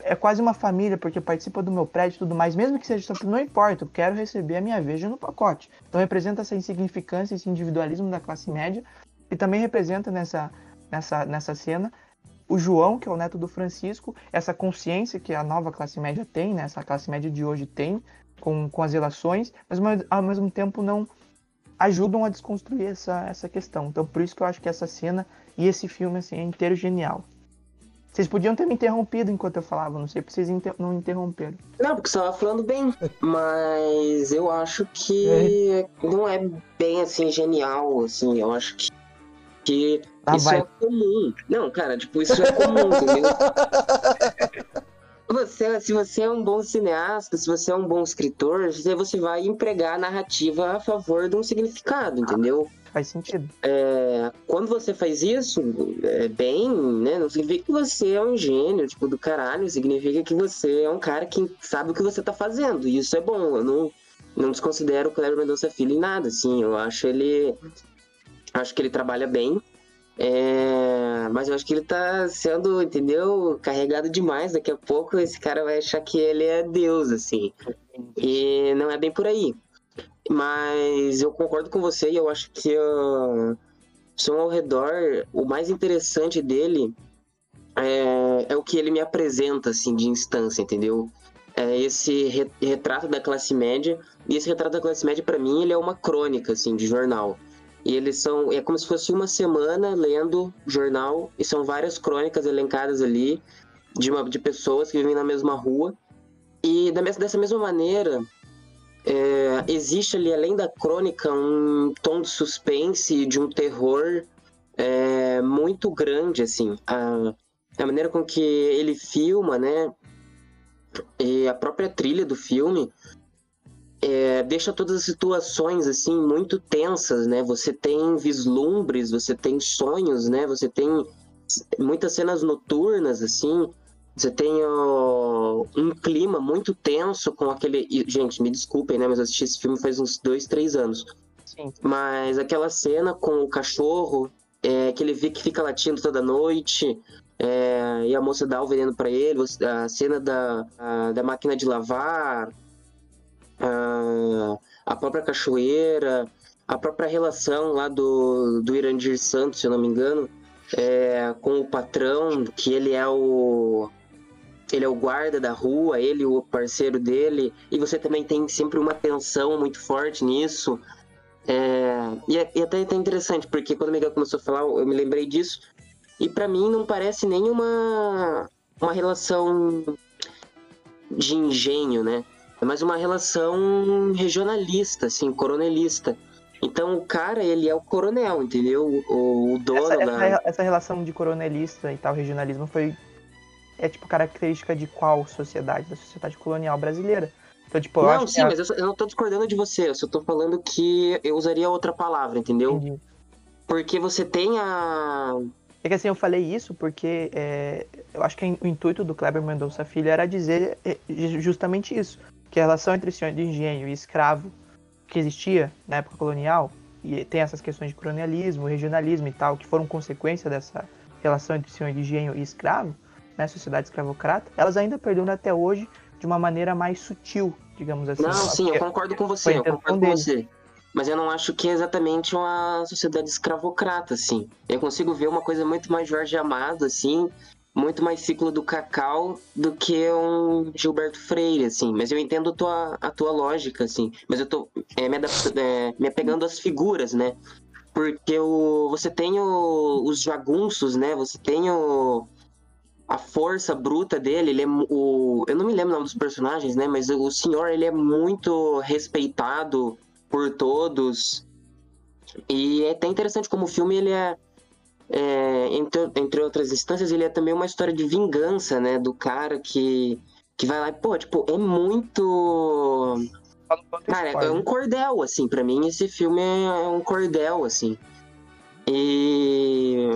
[SPEAKER 3] é quase uma família porque participa do meu prédio e tudo mais, mesmo que seja não importa, eu quero receber a minha Veja no pacote. Então representa essa insignificância, esse individualismo da classe média e também representa nessa nessa nessa cena o João, que é o neto do Francisco, essa consciência que a nova classe média tem, né, essa classe média de hoje tem, com, com as relações, mas ao mesmo tempo não ajudam a desconstruir essa, essa questão. Então, por isso que eu acho que essa cena e esse filme assim, é inteiro genial. Vocês podiam ter me interrompido enquanto eu falava, não sei porque vocês inter não interromperam.
[SPEAKER 5] Não, porque você estava falando bem, mas eu acho que é. não é bem assim genial, assim, eu acho que que ah, isso vai. é comum. Não, cara, tipo, isso é comum, entendeu? Você, se você é um bom cineasta, se você é um bom escritor, você vai empregar a narrativa a favor de um significado, entendeu?
[SPEAKER 3] Faz sentido.
[SPEAKER 5] É, quando você faz isso é, bem, né? Não significa que você é um gênio, tipo, do caralho. Significa que você é um cara que sabe o que você tá fazendo. E isso é bom. Eu não, não desconsidero o Cleber Mendonça Filho em nada, assim. Eu acho ele Acho que ele trabalha bem. É... Mas eu acho que ele tá sendo, entendeu? Carregado demais. Daqui a pouco esse cara vai achar que ele é Deus, assim. E não é bem por aí. Mas eu concordo com você e eu acho que o Som ao Redor, o mais interessante dele é, é o que ele me apresenta, assim, de instância, entendeu? É esse re retrato da classe média. E esse retrato da classe média, para mim, ele é uma crônica, assim, de jornal. E eles são. É como se fosse uma semana lendo jornal, e são várias crônicas elencadas ali de, uma, de pessoas que vivem na mesma rua. E da, dessa mesma maneira, é, existe ali, além da crônica, um tom de suspense, de um terror é, muito grande, assim. A, a maneira com que ele filma, né? E a própria trilha do filme é, deixa todas as situações assim muito tensas, né? Você tem vislumbres, você tem sonhos, né? Você tem muitas cenas noturnas assim. Você tem ó, um clima muito tenso com aquele. Gente, me desculpem, né? Mas eu assisti esse filme faz uns dois, três anos. Sim. Mas aquela cena com o cachorro, é, que ele vê que fica latindo toda noite, é, e a moça dá o veneno para ele, a cena da, a, da máquina de lavar, a, a própria cachoeira, a própria relação lá do, do Irandir Santos, se eu não me engano, é, com o patrão, que ele é o ele é o guarda da rua, ele o parceiro dele, e você também tem sempre uma tensão muito forte nisso. É, e, é, e até é interessante, porque quando o Miguel começou a falar, eu me lembrei disso, e para mim não parece nenhuma uma relação de engenho, né? É mais uma relação regionalista, assim, coronelista. Então o cara, ele é o coronel, entendeu? O, o dono
[SPEAKER 3] essa,
[SPEAKER 5] da...
[SPEAKER 3] essa, essa, relação de coronelista e tal, regionalismo, foi... É, tipo, característica de qual sociedade? Da sociedade colonial brasileira. Então, tipo,
[SPEAKER 5] não, sim, mas eu, eu, não tô discordando de você. Eu só tô falando que eu usaria outra palavra, entendeu? Entendi. Porque você tem a...
[SPEAKER 3] É que assim, eu falei isso porque é, eu acho que o intuito do Kleber Mendonça Filho era dizer é, justamente isso que a relação entre senhor de engenho e escravo que existia na época colonial, e tem essas questões de colonialismo, regionalismo e tal, que foram consequência dessa relação entre senhor de engenho e escravo, né, sociedade escravocrata, elas ainda perduram até hoje de uma maneira mais sutil, digamos assim.
[SPEAKER 5] Não, sim, eu concordo com você, eu concordo com você. Mas eu não acho que é exatamente uma sociedade escravocrata, assim. Eu consigo ver uma coisa muito mais Jorge Amado, assim, muito mais ciclo do Cacau do que um Gilberto Freire, assim. Mas eu entendo a tua, a tua lógica, assim. Mas eu tô é, me, é, me apegando às figuras, né? Porque o, você tem o, os jagunços, né? Você tem o, a força bruta dele. Ele é o, eu não me lembro o nome dos personagens, né? Mas o senhor, ele é muito respeitado por todos. E é até interessante como o filme, ele é é, entre, entre outras instâncias, ele é também uma história de vingança, né? Do cara que, que vai lá e, pô, tipo, é muito. Cara, é um cordel, assim, para mim esse filme é um cordel, assim. E.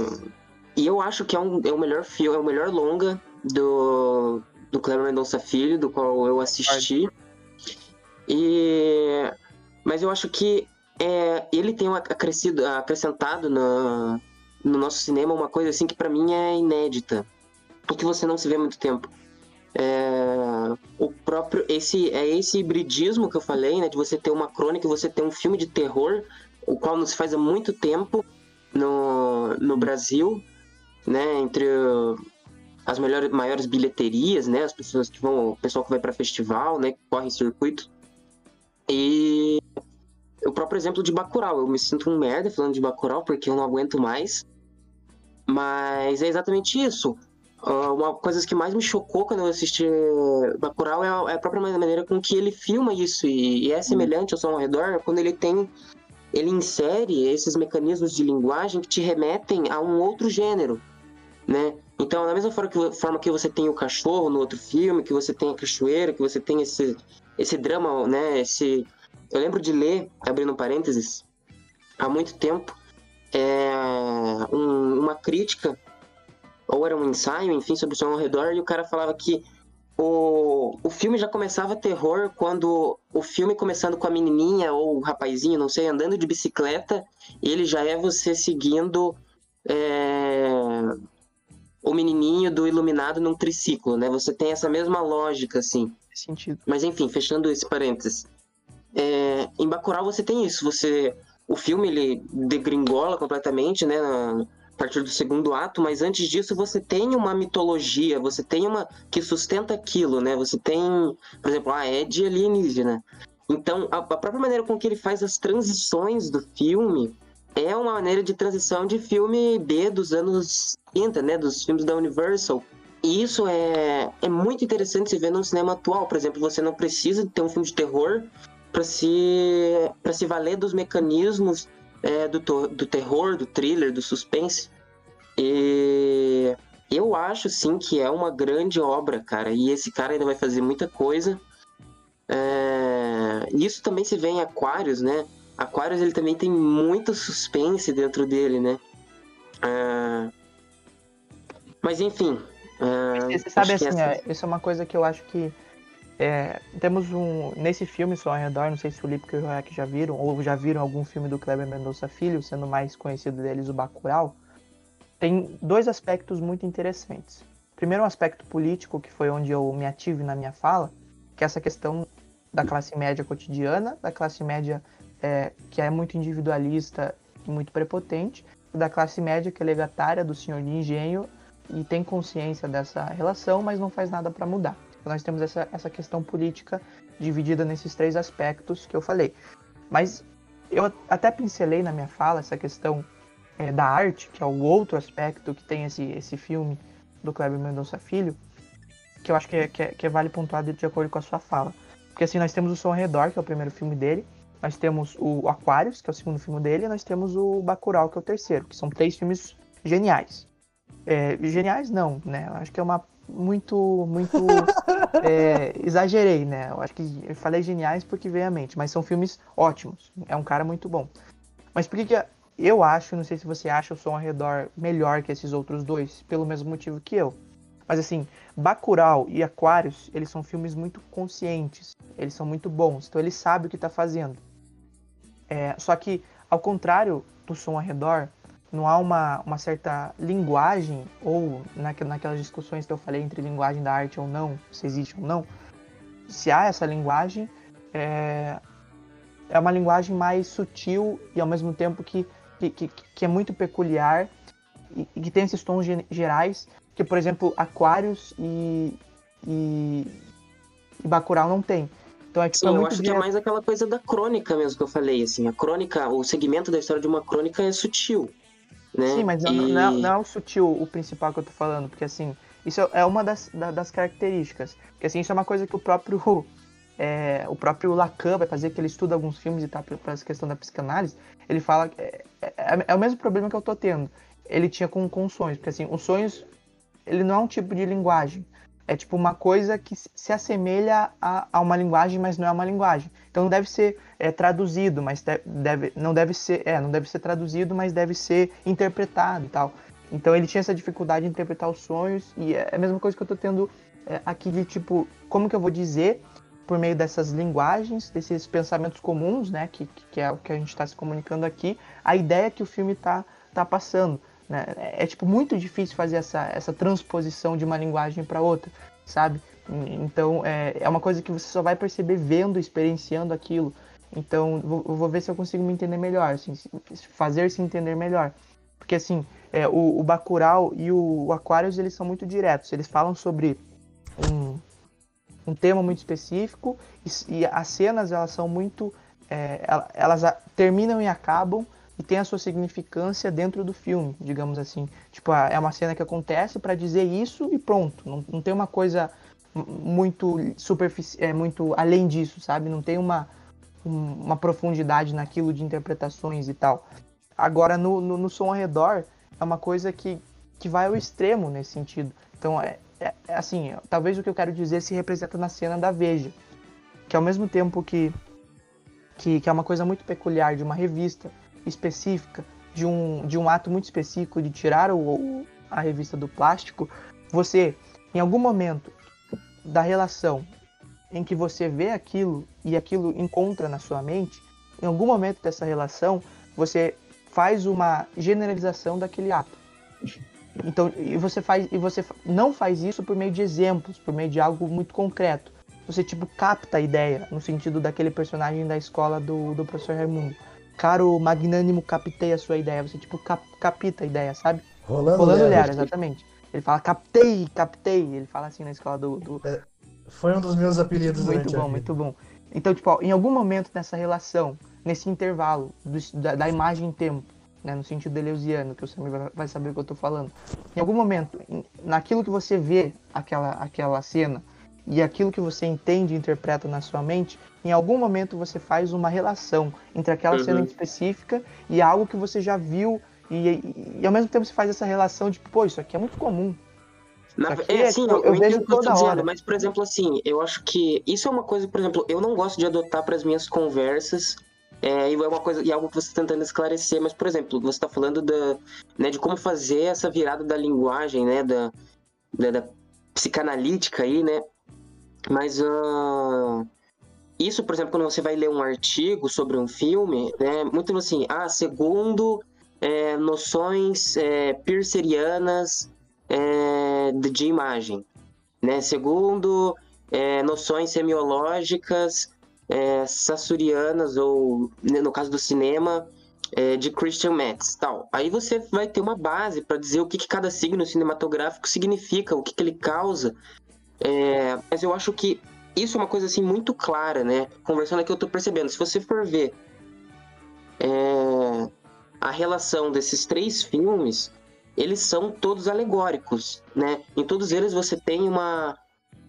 [SPEAKER 5] e eu acho que é, um, é o melhor filme, é o melhor longa do, do Cleber Mendonça Filho, do qual eu assisti. E, mas eu acho que é, ele tem acrescido, acrescentado no, no nosso cinema uma coisa assim que para mim é inédita, porque você não se vê muito tempo. É, o próprio esse é esse hibridismo que eu falei, né, de você ter uma crônica, você ter um filme de terror, o qual não se faz há muito tempo no, no Brasil, né, entre as melhores maiores bilheterias, né, as pessoas que vão, o pessoal que vai para festival, né, que corre circuito. E o próprio exemplo de Bacurau, eu me sinto um merda falando de Bacurau porque eu não aguento mais. Mas é exatamente isso. Uh, uma coisa que mais me chocou quando eu assisti Bacurau é a, é própria maneira com que ele filma isso e, e é semelhante ao som ao redor quando ele tem ele insere esses mecanismos de linguagem que te remetem a um outro gênero, né? Então, da mesma forma que, forma que você tem o cachorro no outro filme, que você tem a cachoeira, que você tem esse, esse drama, né? Esse, eu lembro de ler, abrindo parênteses, há muito tempo, é, um, uma crítica ou era um ensaio, enfim, sobre o som ao redor, e o cara falava que o, o filme já começava terror quando o filme começando com a menininha ou o rapazinho, não sei, andando de bicicleta, ele já é você seguindo é, o menininho do iluminado num triciclo, né? Você tem essa mesma lógica, assim.
[SPEAKER 3] Sentido.
[SPEAKER 5] Mas enfim, fechando esse parênteses. É, em Bacurau você tem isso, você... O filme, ele degringola completamente, né? partir do segundo ato, mas antes disso você tem uma mitologia, você tem uma que sustenta aquilo, né? Você tem, por exemplo, a Ed alienígena. Então, a, a própria maneira com que ele faz as transições do filme é uma maneira de transição de filme B dos anos 30, né? Dos filmes da Universal. E isso é, é muito interessante se ver no cinema atual. Por exemplo, você não precisa ter um filme de terror para se, se valer dos mecanismos é, do, do terror, do thriller, do suspense. E eu acho sim que é uma grande obra, cara. E esse cara ainda vai fazer muita coisa. É... Isso também se vê em Aquários, né? Aquários ele também tem muito suspense dentro dele, né? É... Mas enfim.
[SPEAKER 3] É... Você sabe assim, é, isso é uma coisa que eu acho que é, temos um. Nesse filme, Só ao Redor, não sei se o Lipe e o Royak já viram, ou já viram algum filme do Kleber Mendonça Filho, sendo mais conhecido deles o Bacurau, tem dois aspectos muito interessantes. Primeiro, um aspecto político, que foi onde eu me ative na minha fala, que é essa questão da classe média cotidiana, da classe média é, que é muito individualista e muito prepotente, e da classe média que é legatária do senhor de engenho e tem consciência dessa relação, mas não faz nada para mudar. Nós temos essa, essa questão política dividida nesses três aspectos que eu falei. Mas eu até pincelei na minha fala essa questão é, da arte, que é o outro aspecto que tem esse, esse filme do Kleber Mendonça Filho, que eu acho que é, que é, que é vale pontuar de, de acordo com a sua fala. Porque assim, nós temos o Som ao Redor, que é o primeiro filme dele, nós temos o Aquarius, que é o segundo filme dele, e nós temos o Bacurau, que é o terceiro, que são três filmes geniais. É, geniais não, né? Eu acho que é uma muito, muito é, exagerei, né? Eu acho que eu falei geniais porque veio à mente, mas são filmes ótimos. É um cara muito bom. Mas por que, que eu acho, não sei se você acha o Som ao Redor melhor que esses outros dois, pelo mesmo motivo que eu. Mas assim, Bacurau e Aquarius, eles são filmes muito conscientes, eles são muito bons, então ele sabe o que está fazendo. É, só que, ao contrário do Som ao Redor, não há uma, uma certa linguagem, ou naquelas discussões que eu falei entre linguagem da arte ou não, se existe ou não, se há essa linguagem, é, é uma linguagem mais sutil e ao mesmo tempo que, que, que, que é muito peculiar e, e, que tem esses tons gerais que, por exemplo, Aquários e, e, e Bacurau não tem.
[SPEAKER 5] Então é tipo, Sim, é eu acho que é mais aquela coisa da crônica mesmo que eu falei, assim, a crônica, o segmento da história de uma crônica é sutil. Né?
[SPEAKER 3] Sim, mas e... não, é, não, é o sutil o principal que eu tô falando, porque assim, isso é uma das, das características. Porque assim, isso é uma coisa que o próprio é, o próprio Lacan vai fazer, que ele estuda alguns filmes e tal, para essa questão da psicanálise, ele fala que é, é, é, o mesmo problema que eu tô tendo. Ele tinha com, com sonhos, porque assim, os sonhos, ele não é um tipo de linguagem. É tipo uma coisa que se assemelha a, a uma linguagem, mas não é uma linguagem. Então deve ser é, traduzido, mas deve, não deve ser, é, não deve ser traduzido, mas deve ser interpretado e tal. Então ele tinha essa dificuldade de interpretar os sonhos, e é a mesma coisa que eu tô tendo é, aqui de tipo, como que eu vou dizer por meio dessas linguagens, desses pensamentos comuns, né, que, que é o que a gente está se comunicando aqui, a ideia que o filme está tá passando. Né? É, é tipo muito difícil fazer essa, essa transposição de uma linguagem para outra, sabe? Então é, é uma coisa que você só vai perceber vendo, experienciando aquilo. Então vou, vou ver se eu consigo me entender melhor, assim, fazer se entender melhor. Porque assim, é, o, o Bacurau e o, o Aquarius eles são muito diretos. Eles falam sobre um, um tema muito específico e, e as cenas elas são muito é, elas terminam e acabam e tem a sua significância dentro do filme, digamos assim. Tipo, é uma cena que acontece para dizer isso e pronto. Não, não tem uma coisa muito superficial, é muito além disso, sabe? Não tem uma, uma profundidade naquilo de interpretações e tal. Agora, no, no, no som ao redor, é uma coisa que, que vai ao extremo nesse sentido. Então, é, é, é assim, talvez o que eu quero dizer se representa na cena da Veja, que ao mesmo tempo que, que, que é uma coisa muito peculiar de uma revista, específica, de um, de um ato muito específico de tirar o, a revista do plástico, você, em algum momento da relação em que você vê aquilo e aquilo encontra na sua mente, em algum momento dessa relação, você faz uma generalização daquele ato. Então, e você faz e você não faz isso por meio de exemplos, por meio de algo muito concreto. Você tipo capta a ideia no sentido daquele personagem da escola do, do professor Raimundo caro magnânimo, captei a sua ideia. Você, tipo, cap, capita a ideia, sabe?
[SPEAKER 4] Rolando,
[SPEAKER 3] Rolando Lera, exatamente. Ele fala, captei, captei. Ele fala assim na escola do. do...
[SPEAKER 4] É, foi um dos meus apelidos
[SPEAKER 3] Muito bom, muito bom. Então, tipo, ó, em algum momento nessa relação, nesse intervalo do, da, da, imagem tempo, né, no sentido deleuziano, que o Samir vai, vai saber o que eu tô falando. Em algum momento, naquilo que você vê aquela, aquela cena, e aquilo que você entende e interpreta na sua mente, em algum momento você faz uma relação entre aquela uhum. cena específica e algo que você já viu, e, e, e, ao mesmo tempo você faz essa relação de, pô, isso aqui é muito comum.
[SPEAKER 5] Na, é, sim, eu, eu, eu vejo toda dizendo, hora. mas, por exemplo, assim, eu acho que isso é uma coisa, por exemplo, eu não gosto de adotar para as minhas conversas é, e é uma coisa, e é algo que você está tentando esclarecer, mas, por exemplo, você está falando da, né, de como fazer essa virada da linguagem, né, da, da, da psicanalítica aí, né, mas uh, isso, por exemplo, quando você vai ler um artigo sobre um filme, né, muito assim, ah, segundo é, noções é, é, de imagem, né, segundo é, noções semiológicas é, sassurianas, ou né, no caso do cinema, é, de Christian Metz, tal. Aí você vai ter uma base para dizer o que, que, cada signo cinematográfico significa, o que, que ele causa, é, mas eu acho que isso é uma coisa assim muito clara, né? Conversando aqui eu tô percebendo. Se você for ver é, a relação desses três filmes, eles são todos alegóricos, né? Em todos eles você tem uma,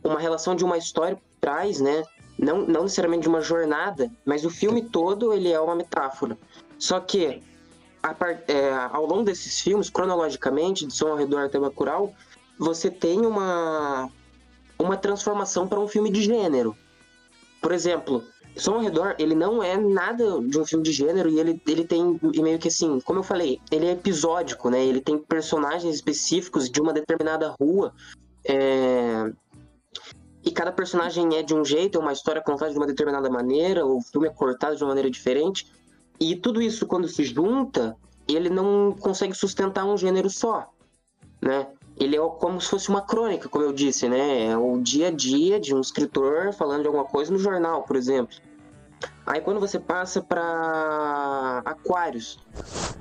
[SPEAKER 5] uma relação de uma história por trás, né? Não, não necessariamente de uma jornada, mas o filme todo ele é uma metáfora. Só que a, é, ao longo desses filmes, cronologicamente, de Som ao Redor até Bacurau, você tem uma, uma transformação para um filme de gênero. Por exemplo, Som ao Redor, ele não é nada de um filme de gênero e ele, ele tem meio que assim, como eu falei, ele é episódico, né? Ele tem personagens específicos de uma determinada rua. É... E cada personagem é de um jeito, é uma história contada de uma determinada maneira, o filme é cortado de uma maneira diferente. E tudo isso, quando se junta, ele não consegue sustentar um gênero só, né? Ele é como se fosse uma crônica, como eu disse, né? É o dia a dia de um escritor falando de alguma coisa no jornal, por exemplo. Aí quando você passa para Aquários,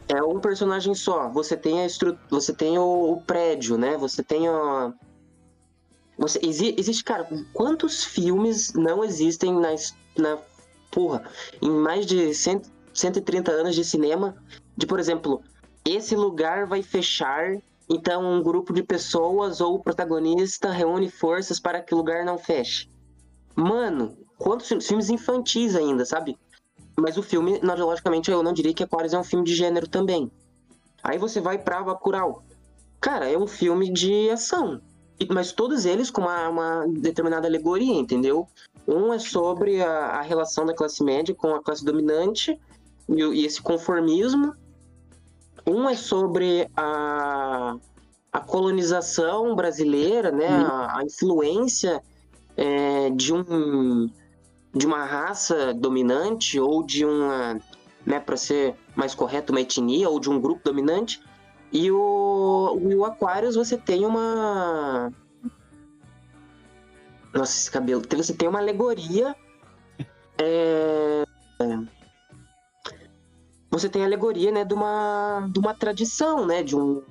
[SPEAKER 5] é um personagem só. Você tem a estru... você tem o, o prédio, né? Você tem a você exi... existe, cara, quantos filmes não existem na na porra, em mais de 100... 130 anos de cinema, de por exemplo, esse lugar vai fechar então, um grupo de pessoas ou o protagonista reúne forças para que o lugar não feche. Mano, quantos filmes infantis ainda, sabe? Mas o filme, logicamente, eu não diria que Aquarius é um filme de gênero também. Aí você vai pra Bacurau. Cara, é um filme de ação. Mas todos eles com uma, uma determinada alegoria, entendeu? Um é sobre a, a, relação da classe média com a classe dominante e, e esse conformismo Um é sobre a, a colonização brasileira, né? A, a influência é, de um de uma raça dominante ou de uma, né, para ser mais correto, uma etnia ou de um grupo dominante. E o, o Aquarius você tem uma nossa, esse cabelo. Você tem uma alegoria. É... Você tem a alegoria, né, de uma, de uma tradição, né, de um,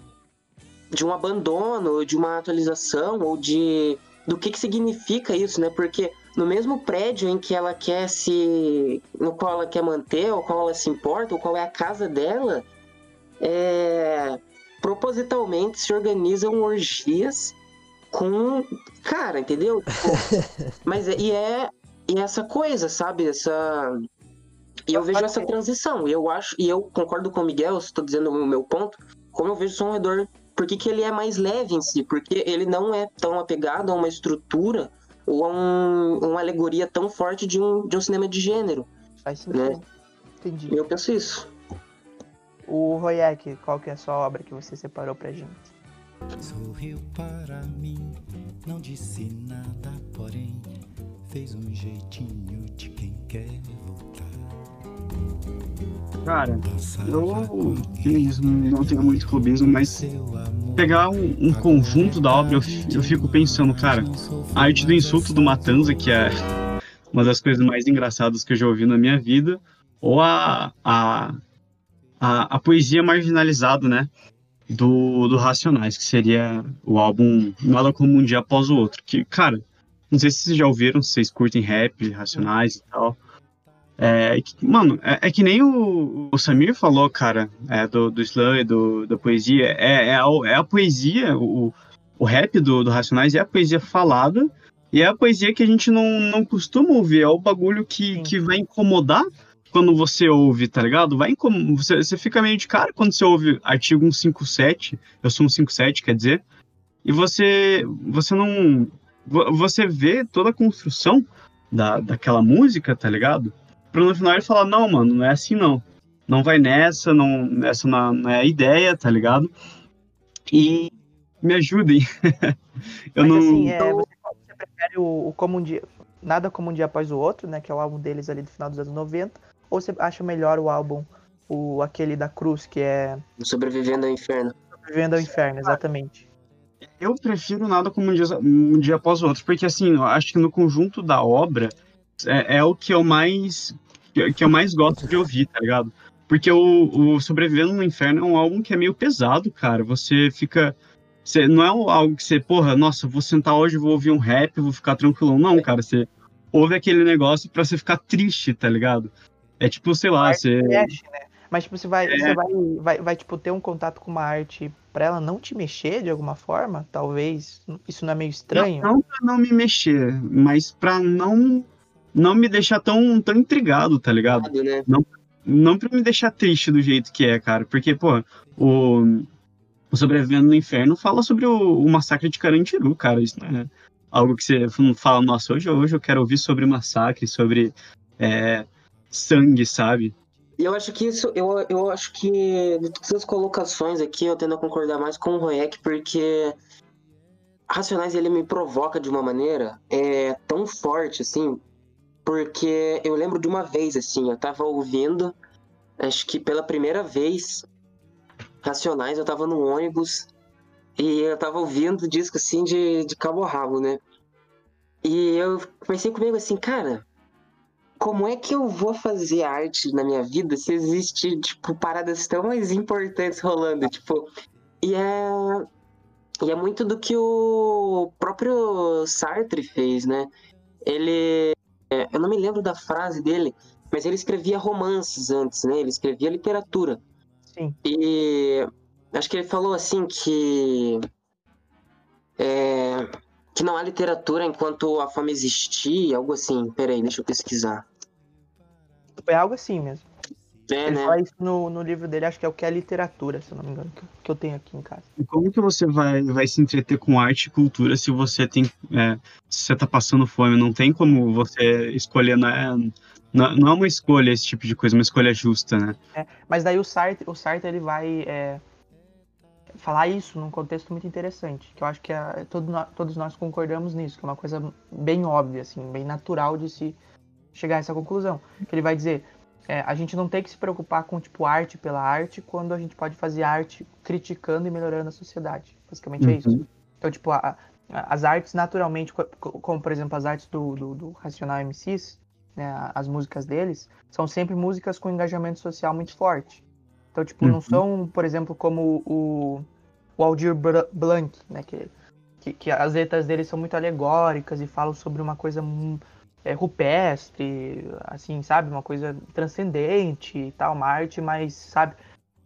[SPEAKER 5] de um abandono, de uma atualização, ou de do que, que significa isso, né? Porque no mesmo prédio em que ela quer se. no qual ela quer manter, ou qual ela se importa, ou qual é a casa dela, é, propositalmente se organizam orgias com. Cara, entendeu? Mas é, e é. E é essa coisa, sabe? Essa. E eu vejo essa transição. E eu acho. E eu concordo com o Miguel, estou dizendo o meu ponto. Como eu vejo o Som Redor. Por que, que ele é mais leve em si? Porque ele não é tão apegado a uma estrutura ou a um, uma alegoria tão forte de um, de um cinema de gênero.
[SPEAKER 3] Faz sentido.
[SPEAKER 5] Né?
[SPEAKER 3] Entendi.
[SPEAKER 5] Eu penso isso.
[SPEAKER 3] O Royak, qual que é a sua obra que você separou pra gente?
[SPEAKER 6] Sorriu para mim, não disse nada, porém fez um jeitinho de quem quer voltar.
[SPEAKER 2] Cara, eu não tenho muito clubismo, mas pegar um, um conjunto da obra, eu, eu fico pensando, cara, a arte do insulto do Matanza, que é uma das coisas mais engraçadas que eu já ouvi na minha vida, ou a, a, a, a poesia marginalizada, né? Do, do Racionais, que seria o álbum Nada Como Um Dia Após o Outro. Que, cara, não sei se vocês já ouviram, se vocês curtem rap, Racionais e tal. É, mano, é, é, que nem o, o, Samir falou, cara, é, do, do slam e do, da poesia. É, é, a, é a poesia, o, o rap do, do Racionais é a poesia falada e é a poesia que a gente não, não costuma ouvir. É o bagulho que, que vai incomodar quando você ouve, tá ligado? Vai incom... você, você fica meio de cara quando você ouve artigo 157, eu sou 157, quer dizer, e você, você não. Você vê toda a construção da, daquela música, tá ligado? Pra no final ele falar, não, mano, não é assim não. Não vai nessa, não, essa não, não é a ideia, tá ligado? E me ajudem.
[SPEAKER 3] eu Mas, não. Assim, é, você, você, prefere o, o Como um Dia. Nada como um dia após o outro, né? Que é o álbum deles ali do final dos anos 90. Ou você acha melhor o álbum, o aquele da Cruz, que é.
[SPEAKER 5] Sobrevivendo ao Inferno.
[SPEAKER 3] Sobrevivendo ao Inferno, exatamente.
[SPEAKER 2] Eu prefiro nada como um dia, um dia após o outro, porque assim, eu acho que no conjunto da obra é, é o que eu mais que eu mais gosto de ouvir, tá ligado? Porque o, o Sobrevivendo no Inferno é um álbum que é meio pesado, cara. Você fica. Você, não é algo que você, porra, nossa, vou sentar hoje, vou ouvir um rap, vou ficar tranquilão. Não, cara, você ouve aquele negócio pra você ficar triste, tá ligado? É tipo, sei lá, você.
[SPEAKER 3] Mexe, né? Mas tipo, você vai, é. você vai, vai, vai, tipo, ter um contato com uma arte pra ela não te mexer de alguma forma? Talvez. Isso não é meio estranho?
[SPEAKER 2] Não, não pra não me mexer, mas pra não não me deixar tão, tão intrigado, tá ligado?
[SPEAKER 5] Né?
[SPEAKER 2] Não, não pra me deixar triste do jeito que é, cara. Porque, pô, o, o Sobrevivendo no Inferno fala sobre o, o massacre de Carandiru, cara. Isso não é algo que você fala, nossa, hoje, hoje eu quero ouvir sobre massacre, sobre é, sangue, sabe?
[SPEAKER 5] E eu acho que isso, eu, eu acho que de todas as colocações aqui, eu tendo a concordar mais com o Roek, porque Racionais ele me provoca de uma maneira é, tão forte, assim, porque eu lembro de uma vez, assim, eu tava ouvindo, acho que pela primeira vez, Racionais, eu tava no ônibus e eu tava ouvindo disco, assim, de, de cabo rabo, né? E eu pensei comigo assim, cara, como é que eu vou fazer arte na minha vida se existe, tipo, paradas tão mais importantes rolando, tipo... E é... E é muito do que o próprio Sartre fez, né? Ele é, eu não me lembro da frase dele, mas ele escrevia romances antes, né? Ele escrevia literatura.
[SPEAKER 3] Sim.
[SPEAKER 5] E acho que ele falou assim que é, que não há literatura enquanto a fome existir, algo assim. Peraí, deixa eu pesquisar.
[SPEAKER 3] É algo assim mesmo.
[SPEAKER 5] É,
[SPEAKER 3] Ele
[SPEAKER 5] né?
[SPEAKER 3] fala isso no, no livro dele, acho que é o que é literatura, se eu não me engano, que, que eu tenho aqui em casa.
[SPEAKER 2] E como que você vai, vai se entreter com arte e cultura se você tem. é, se você tá passando fome? Não tem como você escolher, né? Não, não é uma escolha esse tipo de coisa, uma escolha justa, né?
[SPEAKER 3] Mas daí o Sartre, o Sartre ele vai é, falar isso num contexto muito interessante, que eu acho que é, todo todos nós concordamos nisso, que é uma coisa bem óbvia, assim, bem natural de se chegar a essa conclusão. Que ele vai dizer, é, a gente não tem que se preocupar com tipo arte pela arte, quando a gente pode fazer arte criticando e melhorando a sociedade. Basicamente é isso.
[SPEAKER 2] Uhum.
[SPEAKER 3] Então, tipo, a- a- as artes naturalmente, co- co- como por exemplo as artes do, do, do Racional MCs, né, as músicas deles, são sempre músicas com engajamento social muito forte. Então, tipo, não
[SPEAKER 2] Uhum.
[SPEAKER 3] são, por exemplo, como o, o Aldir Blanc, né, que, que, que as letras dele são muito alegóricas e falam sobre uma coisa é, rupestre, assim, sabe? Uma coisa transcendente e tal, uma arte sabe?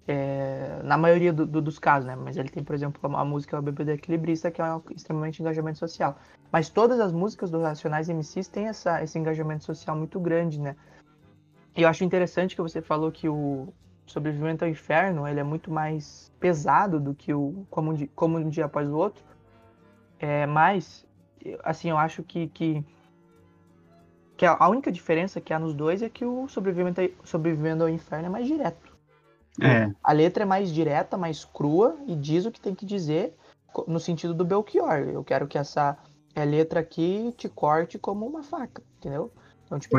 [SPEAKER 3] É, na maioria do- do- dos casos, né? Mas ele tem, por exemplo, a, a música O Bebê do Equilibrista, que é um extremamente engajamento social. Mas todas as músicas dos Racionais MCs têm essa, esse engajamento social muito grande, né? E eu acho interessante que você falou que o Sobrevivimento ao Inferno, ele é muito mais pesado do que o Como um Dia, como um dia Após o Outro. É, mas, assim, eu acho que, que, que a única diferença que há nos dois é que o Sobrevivendo, ao- Sobrevivendo ao Inferno é mais direto.
[SPEAKER 2] É,
[SPEAKER 3] A letra é mais direta, mais crua e diz o que tem que dizer no sentido do Belchior. Eu quero que essa é, letra aqui te corte como uma faca, entendeu? Então, tipo,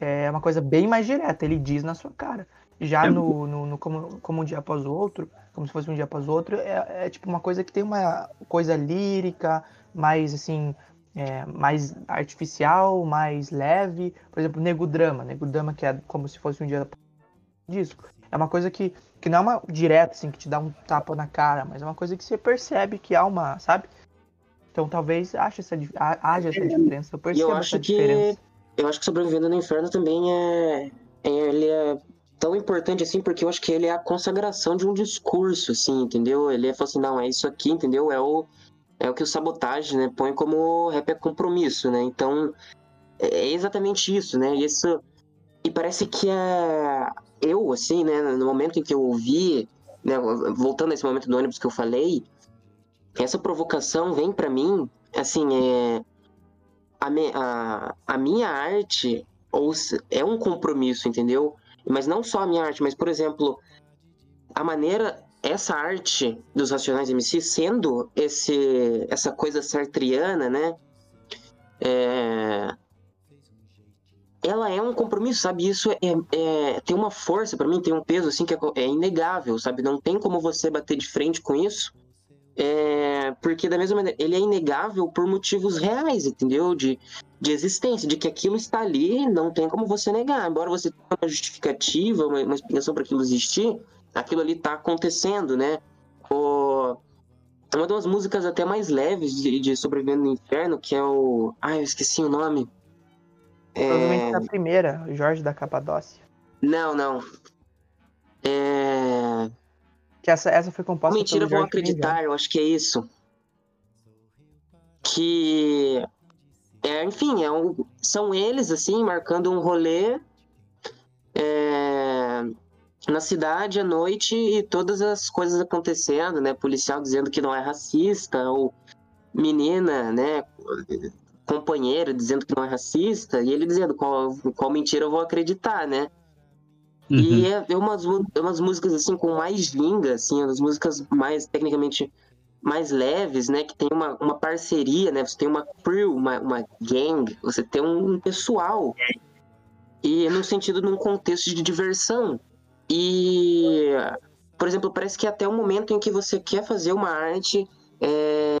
[SPEAKER 2] é.
[SPEAKER 3] é uma coisa bem mais direta, ele diz na sua cara. Já
[SPEAKER 2] É
[SPEAKER 3] no, no, no como, como um dia após o outro, como se fosse um dia após o outro, é, é tipo uma coisa que tem uma coisa lírica, mais assim, é, mais artificial, mais leve. Por exemplo, Nego Drama. Nego Drama, que é como se fosse um dia disco. É uma coisa que, que não é uma direta, assim, que te dá um tapa na cara, mas é uma coisa que você percebe que há uma, sabe? Então talvez ache essa, haja essa diferença. Eu percebo
[SPEAKER 5] eu acho
[SPEAKER 3] essa
[SPEAKER 5] que
[SPEAKER 3] diferença.
[SPEAKER 5] eu acho que Sobrevivendo no Inferno também é, é- ele é tão importante assim porque eu acho que ele é a consagração de um discurso assim, entendeu? Ele é assim, não, é isso aqui, entendeu? É o é o que o sabotagem, né, põe como rap é compromisso, né? Então é é exatamente isso, né? Isso e parece que é eu assim, né, no momento em que eu ouvi, né, voltando a esse momento do ônibus que eu falei, essa provocação vem pra mim, assim, é a, me- a, a minha arte ou é um compromisso, entendeu? Mas não só a minha arte, mas, por exemplo, a maneira, essa arte dos Racionais MC sendo esse, essa coisa sartriana, né? É, ela é um compromisso, sabe? Isso é, é- tem uma força pra mim, tem um peso assim que é, é inegável, sabe? Não tem como você bater de frente com isso. É, porque da mesma maneira, ele é inegável por motivos reais, entendeu? De, de existência, de que aquilo está ali, não tem como você negar. Embora você tenha uma justificativa, uma, uma explicação para aquilo existir, aquilo ali está acontecendo, né? O, uma das músicas até mais leves de, de Sobrevivendo no Inferno, que é o. Ai, eu esqueci o nome.
[SPEAKER 3] Provavelmente
[SPEAKER 5] É,
[SPEAKER 3] na primeira, Jorge da Capadócia.
[SPEAKER 5] Não, não. É...
[SPEAKER 3] Que essa, essa foi composta
[SPEAKER 5] Mentira, vão acreditar, eu acho que é isso. Que. É, enfim, é um- são eles, assim, marcando um rolê é, na cidade à noite e todas as coisas acontecendo, né? Policial dizendo que não é racista, ou menina, né? Companheiro dizendo que não é racista, e ele dizendo qual, qual mentira eu vou acreditar, né?
[SPEAKER 2] Uhum.
[SPEAKER 5] E é, é umas, é umas músicas assim com mais ginga, assim, umas músicas mais tecnicamente mais leves, né? Que tem uma, uma parceria, né? Você tem uma crew, uma, uma gang, você tem um pessoal. E no sentido, num contexto de diversão. E, por exemplo, parece que até o momento em que você quer fazer uma arte é,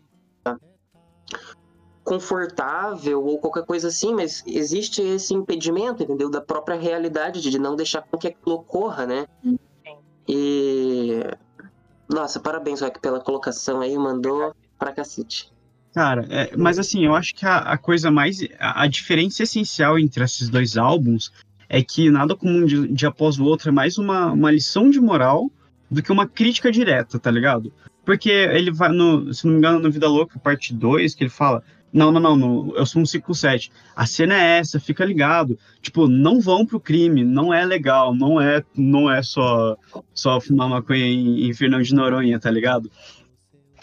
[SPEAKER 5] confortável ou qualquer coisa assim, mas existe esse impedimento, entendeu? Da própria realidade de não deixar com que aquilo ocorra, né? E. Nossa, parabéns, Rock, pela colocação aí, mandou pra cacete.
[SPEAKER 2] Cara, é, mas assim, eu acho que a, a coisa mais. A, a diferença essencial entre esses dois álbuns é que nada comum de, após o outro é mais uma, uma lição de moral do que uma crítica direta, tá ligado? Porque ele vai no, se não me engano, no Vida Louca, parte 2, que ele fala: Não, não, não, eu sou um 57. A cena é essa, fica ligado. Tipo, não vão pro crime, não é legal, não é, não é só, só fumar maconha em, em Fernando de Noronha, tá ligado?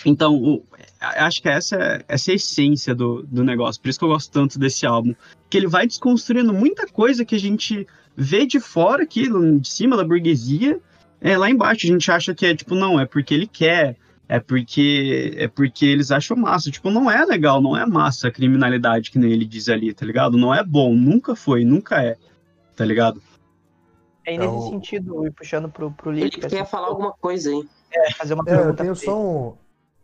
[SPEAKER 2] Então, o, acho que essa, essa é a essência do, do negócio. Por isso que eu gosto tanto desse álbum. Que ele vai desconstruindo muita coisa que a gente vê de fora aqui, de cima da burguesia. É, lá embaixo a gente acha que é tipo, não, é porque ele quer, é porque é porque eles acham massa. Tipo, não é legal, não é massa a criminalidade que nem ele diz ali, tá ligado? Não é bom, nunca foi, nunca é, tá ligado?
[SPEAKER 3] É nesse
[SPEAKER 4] Então-
[SPEAKER 3] sentido, e puxando pro, pro
[SPEAKER 5] Ele
[SPEAKER 3] Lipe,
[SPEAKER 5] quer
[SPEAKER 3] assim,
[SPEAKER 5] falar alguma coisa aí.
[SPEAKER 3] é, fazer uma
[SPEAKER 4] É, eu
[SPEAKER 3] pergunta.
[SPEAKER 4] tenho
[SPEAKER 3] pra
[SPEAKER 4] só um.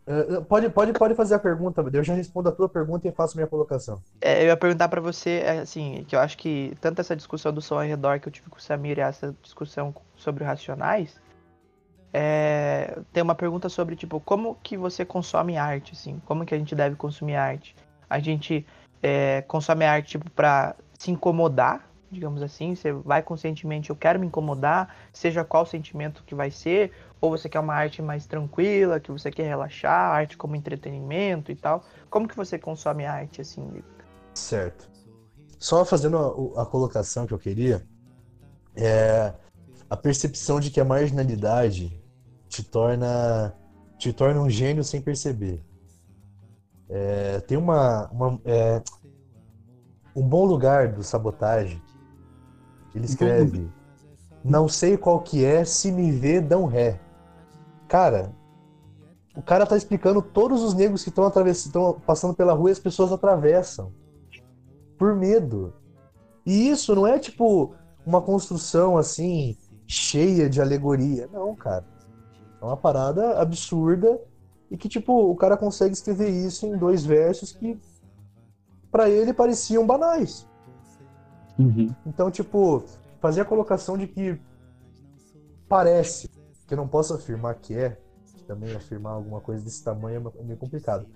[SPEAKER 4] É, Pode, pode, pode fazer a pergunta, eu já respondo a tua pergunta e faço minha colocação.
[SPEAKER 3] É, eu ia perguntar pra você, é, assim, que eu acho que tanto essa discussão do som ao redor que eu tive com o Samir e essa discussão sobre Racionais, é, tem uma pergunta sobre, tipo, como que você consome arte, assim, como que a gente deve consumir arte? A gente é, consome arte, tipo, pra se incomodar, digamos assim, você vai conscientemente, eu quero me incomodar, seja qual sentimento que vai ser, ou você quer uma arte mais tranquila, que você quer relaxar, arte como entretenimento e tal. Como que você consome arte, assim,
[SPEAKER 4] Certo. Só fazendo a, a colocação que eu queria, é a percepção de que a marginalidade te torna te torna um gênio sem perceber. É, tem uma, uma é, um bom lugar do sabotagem. Ele escreve: Não sei qual que é, se me vê, dão ré. Cara, o cara tá explicando todos os negros que estão passando pela rua e as pessoas atravessam por medo. E isso não é tipo uma construção assim cheia de alegoria, não, cara. É uma parada absurda e que tipo o cara consegue escrever isso em dois versos que pra ele pareciam banais.
[SPEAKER 2] Uhum.
[SPEAKER 4] Então, tipo, fazer a colocação de que parece, que eu não posso afirmar que é, que também afirmar alguma coisa desse tamanho é meio complicado.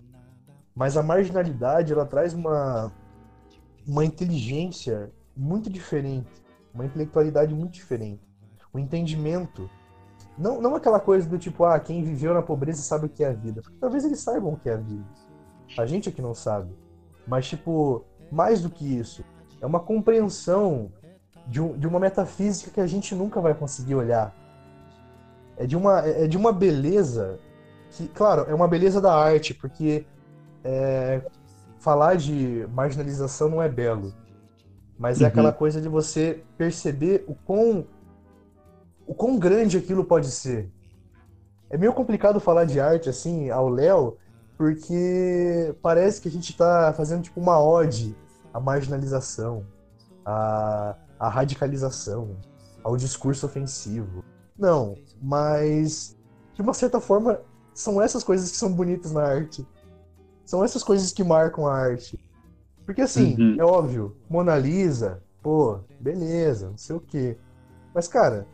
[SPEAKER 4] Mas a marginalidade, ela traz uma, uma inteligência muito diferente, uma intelectualidade muito diferente, um entendimento. Não, não aquela coisa do tipo, ah, quem viveu na pobreza sabe o que é a vida. Porque talvez eles saibam o que é a vida. A gente é que não sabe. Mas, tipo, mais do que isso, é uma compreensão de, um- de uma metafísica que a gente nunca vai conseguir olhar. É de uma, é de uma beleza que, claro, é uma beleza da arte, porque é, falar de marginalização não é belo. Mas é
[SPEAKER 2] Uhum.
[SPEAKER 4] aquela coisa de você perceber o quão, o quão grande aquilo pode ser. É meio complicado falar de arte assim ao Léo, porque parece que a gente tá fazendo tipo uma ode à marginalização, à, à radicalização, ao discurso ofensivo. Não, mas de uma certa forma são essas coisas que são bonitas na arte. São essas coisas que marcam a arte. Porque assim,
[SPEAKER 2] Uhum.
[SPEAKER 4] é óbvio, Mona Lisa, pô, beleza, não sei o quê. Mas, cara,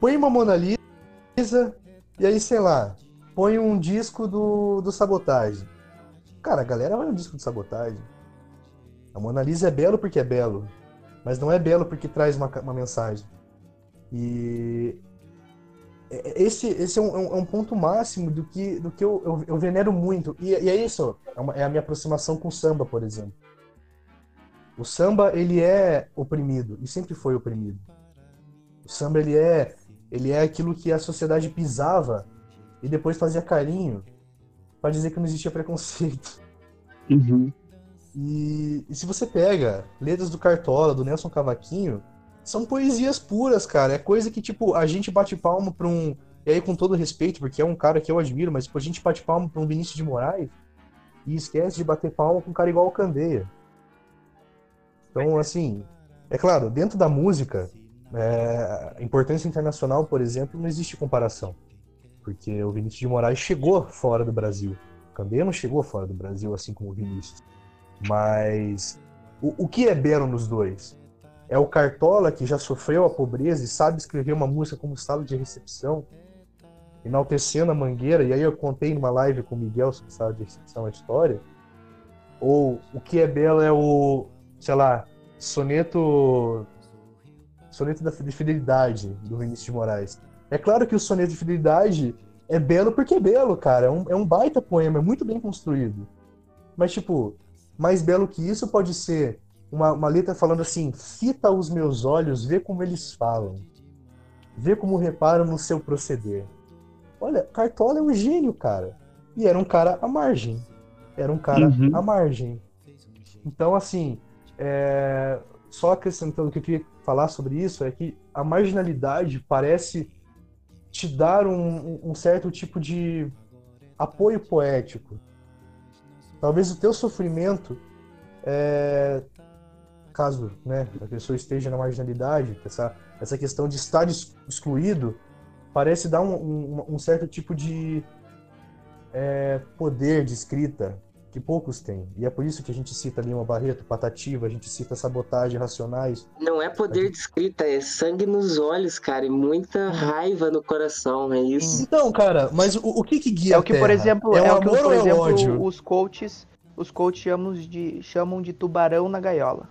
[SPEAKER 4] põe uma Mona Lisa e aí, sei lá, põe um disco do, do Sabotagem. Cara, a galera olha o disco do Sabotagem. A Mona Lisa é belo porque é belo, mas não é belo porque traz uma, uma mensagem. E é- esse, esse é, é um- é um ponto máximo do que, do que eu, eu, eu venero muito. E, e é isso, é, uma- é a minha aproximação com o samba, por exemplo. O samba, ele é oprimido, e sempre foi oprimido. O samba, ele é, ele é aquilo que a sociedade pisava e depois fazia carinho para dizer que não existia preconceito.
[SPEAKER 2] Uhum.
[SPEAKER 4] E, e se você pega letras do Cartola, do Nelson Cavaquinho, são poesias puras, cara. É coisa que, tipo, a gente bate palma pra um. E aí, com todo respeito, porque é um cara que eu admiro, mas tipo, a gente bate palma pra um Vinícius de Moraes e esquece de bater palma com um cara igual o Candeia. Então, assim, é claro, dentro da música, é, importância internacional, por exemplo, não existe comparação. Porque o Vinícius de Moraes chegou fora do Brasil. O Candeia não chegou fora do Brasil, assim como o Vinícius. Mas o, o que é belo nos dois? É o Cartola que já sofreu a pobreza e sabe escrever uma música como sala de recepção, enaltecendo a mangueira, e aí eu contei numa live com o Miguel sobre sala de recepção a história. Ou o que é belo é o, sei lá, soneto. Soneto de fidelidade do Vinícius de Moraes. É claro que o soneto de fidelidade é belo porque é belo, cara. É um, é um baita poema, é muito bem construído. Mas, tipo, Mais belo que isso pode ser uma, uma letra falando assim: fita os meus olhos, vê como eles falam, vê como reparam no seu proceder. Olha, Cartola é um gênio, cara. E era um cara à margem. Era um cara
[SPEAKER 2] Uhum.
[SPEAKER 4] à margem. Então, assim, é, só acrescentando o que eu queria falar sobre isso é que a marginalidade parece te dar um, um- um certo tipo de apoio poético. Talvez o teu sofrimento, é, caso né, a pessoa esteja na marginalidade, essa, essa questão de estar ex- excluído, parece dar um, um- um certo tipo de é, poder de escrita que poucos têm. E é por isso que a gente cita Lima Barreto, Patativa, a gente cita Sabotagem, Racionais.
[SPEAKER 5] Não é poder de escrita, é sangue nos olhos, cara, e muita raiva no coração, é isso.
[SPEAKER 4] Então, cara, mas o, o que que guia
[SPEAKER 3] É o que, por
[SPEAKER 4] Terra?
[SPEAKER 3] exemplo,
[SPEAKER 4] é,
[SPEAKER 3] é,
[SPEAKER 4] o
[SPEAKER 3] o que, por
[SPEAKER 4] ou é
[SPEAKER 3] exemplo,
[SPEAKER 4] ódio?
[SPEAKER 3] os coaches, os coaches chamam de, chamam de tubarão na gaiola.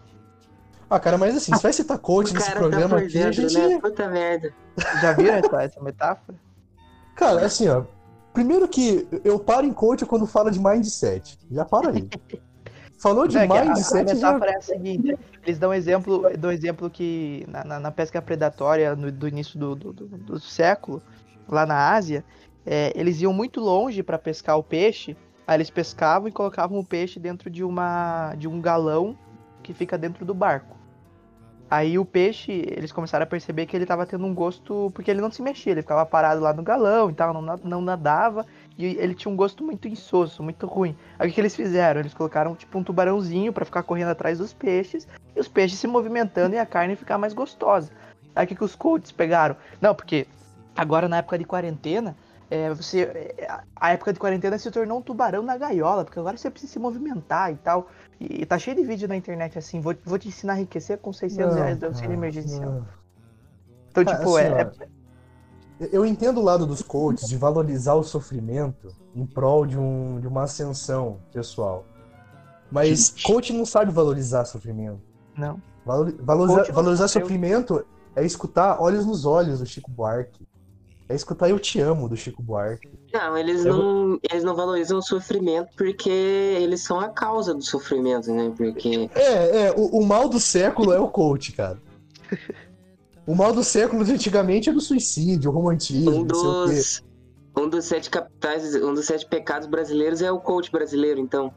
[SPEAKER 4] Ah, cara, mas assim, você vai citar coach
[SPEAKER 5] O
[SPEAKER 4] nesse
[SPEAKER 5] cara
[SPEAKER 4] programa
[SPEAKER 5] tá
[SPEAKER 4] aqui, a
[SPEAKER 5] dentro,
[SPEAKER 4] gente...
[SPEAKER 5] né? Puta merda.
[SPEAKER 3] Já viram essa, essa metáfora?
[SPEAKER 4] Cara, assim, ó. Primeiro que eu paro em coach quando fala de mindset. Já para aí. Falou de
[SPEAKER 3] é que a- a,
[SPEAKER 4] mindset, já...
[SPEAKER 3] metáfora é a seguinte: eles dão exemplo, dão exemplo que na, na- na pesca predatória no- do início do, do, do- do século, lá na Ásia, é, eles iam muito longe para pescar o peixe. Aí eles pescavam e colocavam o peixe dentro de uma de um galão que fica dentro do barco. Aí o peixe, eles começaram a perceber que ele tava tendo um gosto, porque ele não se mexia, ele ficava parado lá no galão e tal, não, não nadava, e ele tinha um gosto muito insosso, muito ruim. Aí o que, eles fizeram? Eles colocaram tipo um tubarãozinho pra ficar correndo atrás dos peixes, e os peixes se movimentando e a carne ficar mais gostosa. Aí o que, que os coaches pegaram? Não, porque agora na época de quarentena, é, você, é, a época de quarentena se tornou um tubarão na gaiola, porque agora você precisa se movimentar e tal. E, tá cheio de vídeo na internet assim, vou, vou te ensinar a enriquecer com 600 reais do auxílio emergencial.
[SPEAKER 4] não.
[SPEAKER 3] Então,
[SPEAKER 4] Cara,
[SPEAKER 3] tipo,
[SPEAKER 4] assim,
[SPEAKER 3] é, é-
[SPEAKER 4] Eu entendo o lado dos coaches de valorizar o sofrimento em prol de, um, de uma ascensão pessoal. Mas coach não sabe valorizar sofrimento.
[SPEAKER 3] Não.
[SPEAKER 4] Valori- valorizar
[SPEAKER 3] não
[SPEAKER 4] sofrimento é escutar Olhos nos Olhos do Chico Buarque. É escutar Eu Te Amo do Chico Buarque.
[SPEAKER 5] Não, eles
[SPEAKER 4] Eu
[SPEAKER 5] não, eles não valorizam o sofrimento porque eles são a causa do sofrimento, né? Porque
[SPEAKER 4] É, é, o, o mal do século é o coach, cara. O mal do século de antigamente é do suicídio, o romantismo,
[SPEAKER 5] um
[SPEAKER 4] não sei o quê.
[SPEAKER 5] dos, um dos sete capitais, um dos sete pecados brasileiros é o coach brasileiro, então.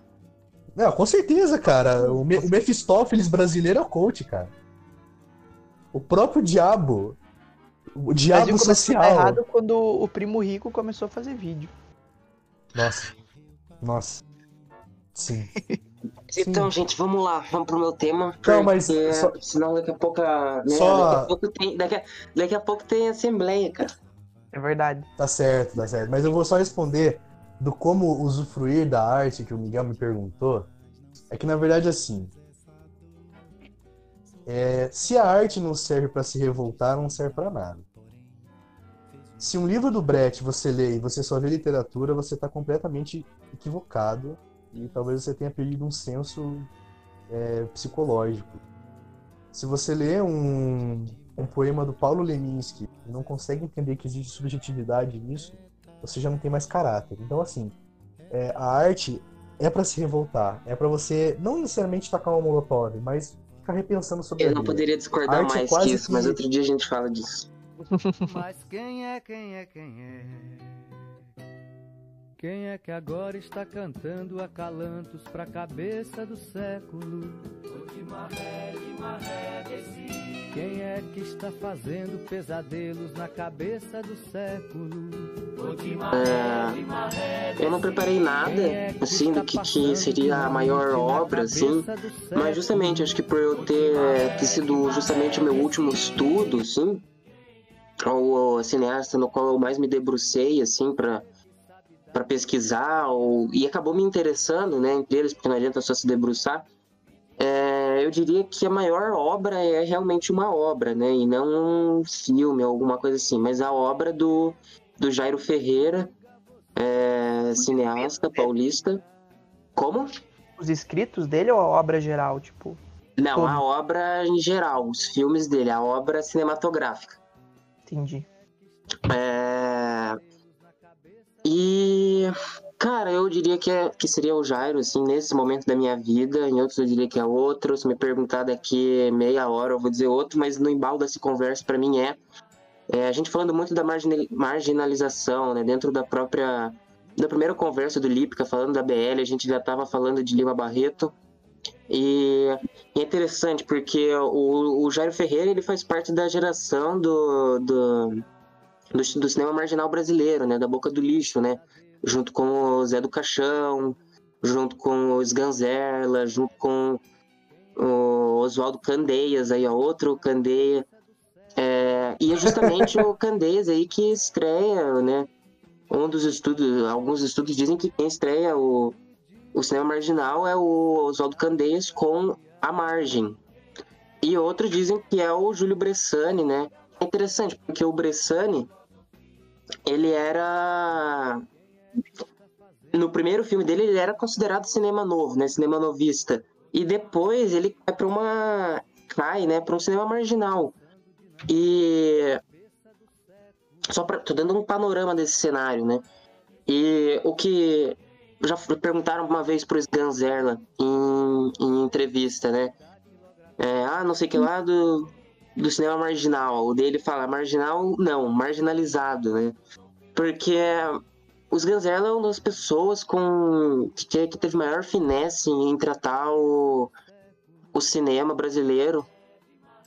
[SPEAKER 4] Não, com certeza, cara. O, Me o Mephistófeles brasileiro é o coach, cara. O próprio diabo. O diabo
[SPEAKER 3] a
[SPEAKER 4] social.
[SPEAKER 3] errado quando o primo rico começou a fazer vídeo.
[SPEAKER 4] Nossa. Nossa. Sim.
[SPEAKER 5] Então, gente, vamos lá, vamos pro meu tema.
[SPEAKER 4] Não, mas só-
[SPEAKER 5] senão daqui a pouco. Né,
[SPEAKER 4] Só-
[SPEAKER 5] daqui, a pouco tem, daqui, a, daqui a pouco tem assembleia, cara.
[SPEAKER 3] É verdade.
[SPEAKER 4] Tá certo, tá certo. Mas eu vou só responder do como usufruir da arte que o Miguel me perguntou. É que na verdade assim. É, se a arte não serve pra se revoltar, não serve pra nada. Se um livro do Brecht você lê e você só vê literatura, você tá completamente equivocado e talvez você tenha perdido um senso é, psicológico. Se você lê um, um poema do Paulo Leminski e não consegue entender que existe subjetividade nisso, você já não tem mais caráter. Então, assim, é, a arte é pra se revoltar, é pra você não necessariamente tacar uma molotov, mas ficar repensando sobre
[SPEAKER 5] Eu não
[SPEAKER 4] vida.
[SPEAKER 5] poderia discordar mais
[SPEAKER 4] quase
[SPEAKER 5] que isso, mas
[SPEAKER 4] que-
[SPEAKER 5] outro dia a gente fala disso.
[SPEAKER 7] Mas quem é, quem é, quem é? Quem é que agora está cantando acalantos pra cabeça do século? Quem é que está fazendo pesadelos na cabeça do século?
[SPEAKER 5] É, eu não preparei nada, assim, do que, que seria a maior obra, assim. Mas justamente, acho que por eu ter, ter sido justamente o meu último estudo, assim, o, o cineasta no qual eu mais me debrucei, assim, pra, pra pesquisar, ou, e acabou me interessando, né, entre eles, porque não adianta só se debruçar, é, eu diria que a maior obra é realmente uma obra, né, e não um filme ou alguma coisa assim, mas a obra do, do Jairo Ferreira, é, cineasta paulista. Como?
[SPEAKER 3] Os escritos dele ou a obra geral, tipo?
[SPEAKER 5] Não,
[SPEAKER 3] Todo.
[SPEAKER 5] a obra em geral, os filmes dele, a obra cinematográfica.
[SPEAKER 3] Entendi.
[SPEAKER 5] É... E, Cara, eu diria que, é, que seria o Jairo, assim, nesse momento da minha vida. Em outros eu diria que é outro. Se me perguntar daqui meia hora, eu vou dizer outro. Mas no embalo dessa conversa, para mim, é, é, A gente falando muito da marginal, marginalização, né? Dentro da própria... Da primeira conversa do Lípica, falando da BL, a gente já estava falando de Lima Barreto. E é interessante, porque o, o Jairo Ferreira, ele faz parte da geração do... do do, do, cinema marginal brasileiro, né, da boca do lixo, né, junto com o Zé do Caixão, junto com os Ganzerla, junto com o Oswaldo Candeias, aí, ó, outro Candeia. É, e é justamente o Candeias aí que estreia, né? Um dos estudos, alguns estudos dizem que quem estreia o, o cinema marginal é o Oswaldo Candeias com A Margem. E outros dizem que é o Júlio Bressani, né? É interessante, porque o Bressani, ele era no primeiro filme dele ele era considerado cinema novo, né, cinema novista. E depois ele vai para uma cai, né, para um cinema marginal. E só para tô dando um panorama desse cenário, né? E o que já perguntaram uma vez pro Sganzerla em, em entrevista, né? É, ah, não sei que lá do, do cinema marginal. O dele fala marginal, não, marginalizado, né? Porque os Ganzella é uma das pessoas com que, que teve maior finesse em tratar o, o cinema brasileiro,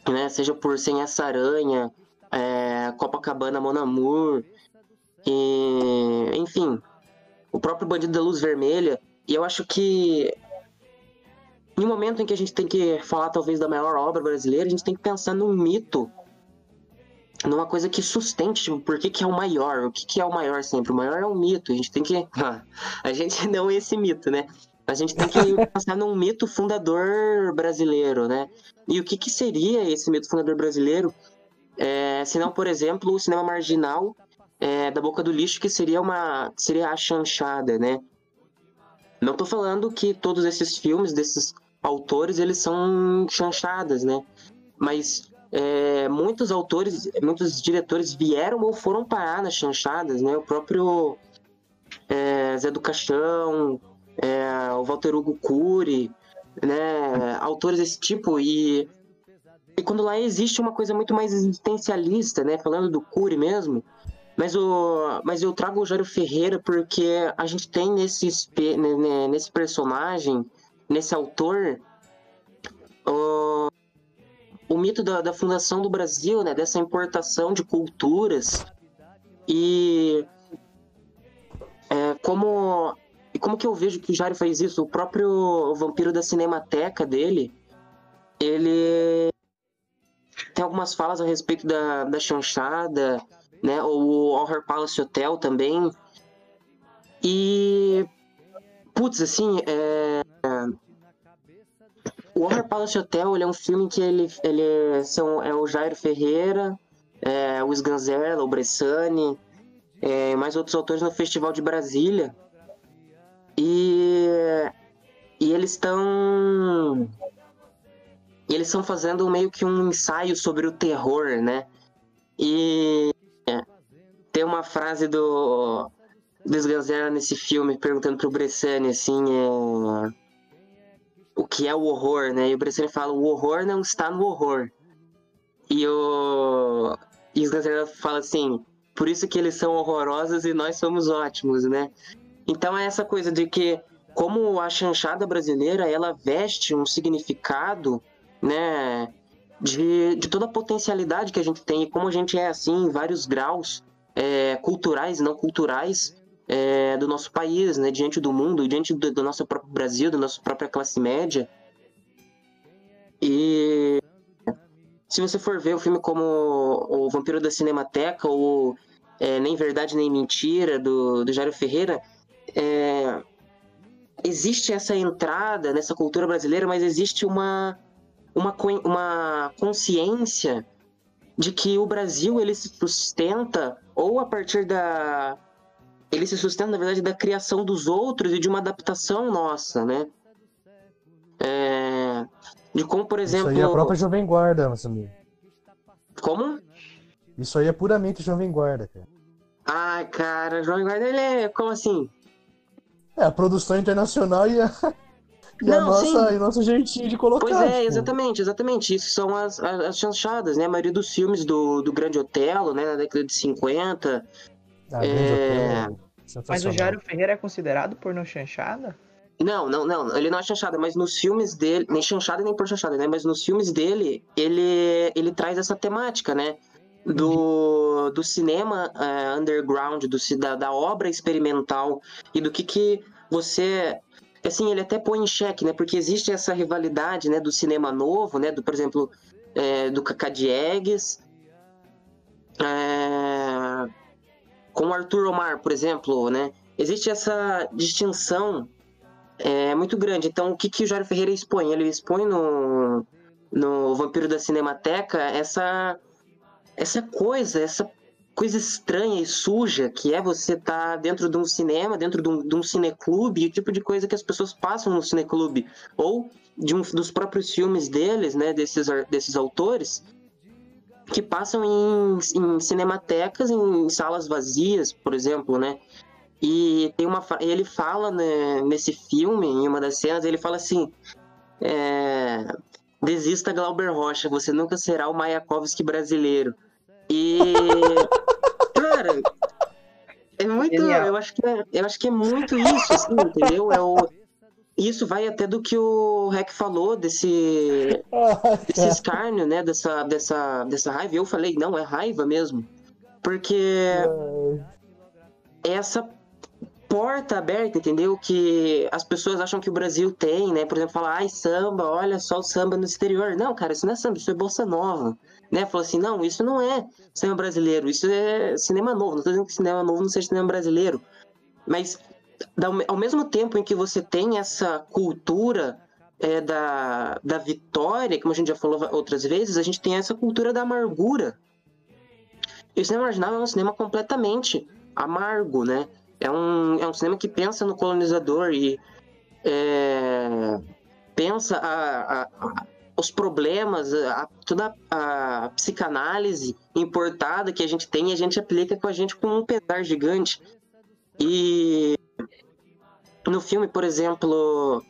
[SPEAKER 5] né? Seja por Sem Essa Aranha, é, Copacabana Mon Amour, e, enfim, o próprio Bandido da Luz Vermelha. E eu acho que em um momento em que a gente tem que falar talvez da maior obra brasileira, a gente tem que pensar num mito numa coisa que sustente, tipo, por que, que é o maior? O que, que é o maior sempre? O maior é um mito. A gente tem que. a gente não é esse mito, né? A gente tem que pensar num mito fundador brasileiro, né? E o que, que seria esse mito fundador brasileiro? É, se não, por exemplo, o cinema marginal é, da boca do lixo, que seria uma. seria a chanchada, né? Não tô falando que todos esses filmes, desses autores, eles são chanchadas, né? Mas é, muitos autores, muitos diretores vieram ou foram parar nas chanchadas, né? O próprio é, Zé do Caixão, é, o Walter Hugo Cury, né? Autores desse tipo e, e quando lá existe uma coisa muito mais existencialista, né? Falando do Cury mesmo, mas, o, mas eu trago o Jairo Ferreira porque a gente tem nesse, nesse personagem, nesse autor, o, o mito da, da fundação do Brasil, né, dessa importação de culturas e é, como e como que eu vejo que o Jairo faz isso? O próprio vampiro da Cinemateca dele, ele tem algumas falas a respeito da, da chanchada, né? O Horror Palace Hotel também. E putz, assim, é, o Horror Palace Hotel é um filme que ele, ele são, é o Jairo Ferreira, é, o Sganzerla, o Bressani, é, mais outros autores no Festival de Brasília. E, e eles estão. Eles estão fazendo meio que um ensaio sobre o terror, né? E tem uma frase do, do nesse filme perguntando pro Bressani assim. É, o que é o horror, né? E o Bressani fala, o horror não está no horror. E o e Sganzerla fala assim, por isso que eles são horrorosos e nós somos ótimos, né? Então é essa coisa de que como a chanchada brasileira, ela veste um significado, né, de, de toda a potencialidade que a gente tem e como a gente é assim em vários graus é, culturais e não culturais é, do nosso país, né, diante do mundo, diante do, do nosso próprio Brasil, da nossa própria classe média. E se você for ver o filme como O Vampiro da Cinemateca ou é, Nem Verdade Nem Mentira, do, do Jairo Ferreira, é, existe essa entrada nessa cultura brasileira, mas existe uma, uma, uma consciência de que o Brasil ele se sustenta ou a partir da, ele se sustenta, na verdade, da criação dos outros e de uma adaptação nossa, né? É... De como, por exemplo.
[SPEAKER 4] Isso aí é a própria Jovem Guarda, meu amigo.
[SPEAKER 5] Como?
[SPEAKER 4] Isso aí é puramente Jovem Guarda, cara.
[SPEAKER 5] Ai, cara, Jovem Guarda, ele é. Como assim?
[SPEAKER 4] É, a produção internacional e a, e a
[SPEAKER 5] Não,
[SPEAKER 4] nossa,
[SPEAKER 5] sim.
[SPEAKER 4] e nosso jeitinho de colocar.
[SPEAKER 5] Pois é,
[SPEAKER 4] tipo,
[SPEAKER 5] exatamente, exatamente. Isso são as, as, as chanchadas, né? A maioria dos filmes do, do Grande Otelo, né? Na década de 50.
[SPEAKER 4] Grande
[SPEAKER 5] É...
[SPEAKER 3] Mas o. Jairo Ferreira é considerado pornô chanchada?
[SPEAKER 5] Não, não, não. Ele não é chanchada, mas nos filmes dele. Nem chanchada nem por chanchada, né? Mas nos filmes dele, ele, ele traz essa temática, né? Do, do cinema eh, underground, do, da, da obra experimental e do que, que você. Assim, ele até põe em xeque, né? Porque existe essa rivalidade, né? Do cinema novo, né? Do, por exemplo, eh, do Cacá Diegues. eh, com o Arthur Omar, por exemplo, né? Existe essa distinção é muito grande. Então, o que, que o Jairo Ferreira expõe? Ele expõe no, no Vampiro da Cinemateca essa, essa coisa, essa coisa estranha e suja que é você estar dentro de um cinema, dentro de um, de um cineclube, o tipo de coisa que as pessoas passam no cineclube. Ou de um, dos próprios filmes deles, né, desses, desses autores, que passam em, em cinematecas, em salas vazias, por exemplo, né? E tem uma, ele fala né, nesse filme, em uma das cenas, ele fala assim: é, desista Glauber Rocha, você nunca será o Mayakovsky brasileiro. E cara, é muito,
[SPEAKER 3] Genial.
[SPEAKER 5] eu acho que é, eu acho que é muito isso, assim, entendeu? É o, isso vai até do que o Rec falou desse
[SPEAKER 4] Ah,
[SPEAKER 5] esse escárnio, né, dessa, dessa, dessa raiva. Eu falei, não, é raiva mesmo. Porque é essa porta aberta, entendeu? Que as pessoas acham que o Brasil tem, né? Por exemplo, falar, ai, samba, olha só o samba no exterior. Não, cara, isso não é samba, isso é bolsa nova. Né? Falou assim, não, isso não é cinema brasileiro, isso é cinema novo. Não tô dizendo que cinema novo não seja cinema brasileiro. Mas ao mesmo tempo em que você tem essa cultura é, da, da vitória, como a gente já falou outras vezes, a gente tem essa cultura da amargura. E o cinema marginal é um cinema completamente amargo, né? É um, é um cinema que pensa no colonizador e é, pensa a- a- a- os problemas, a- toda a psicanálise importada que a gente tem e a gente aplica com a gente com um pesar gigante. E no filme, por exemplo.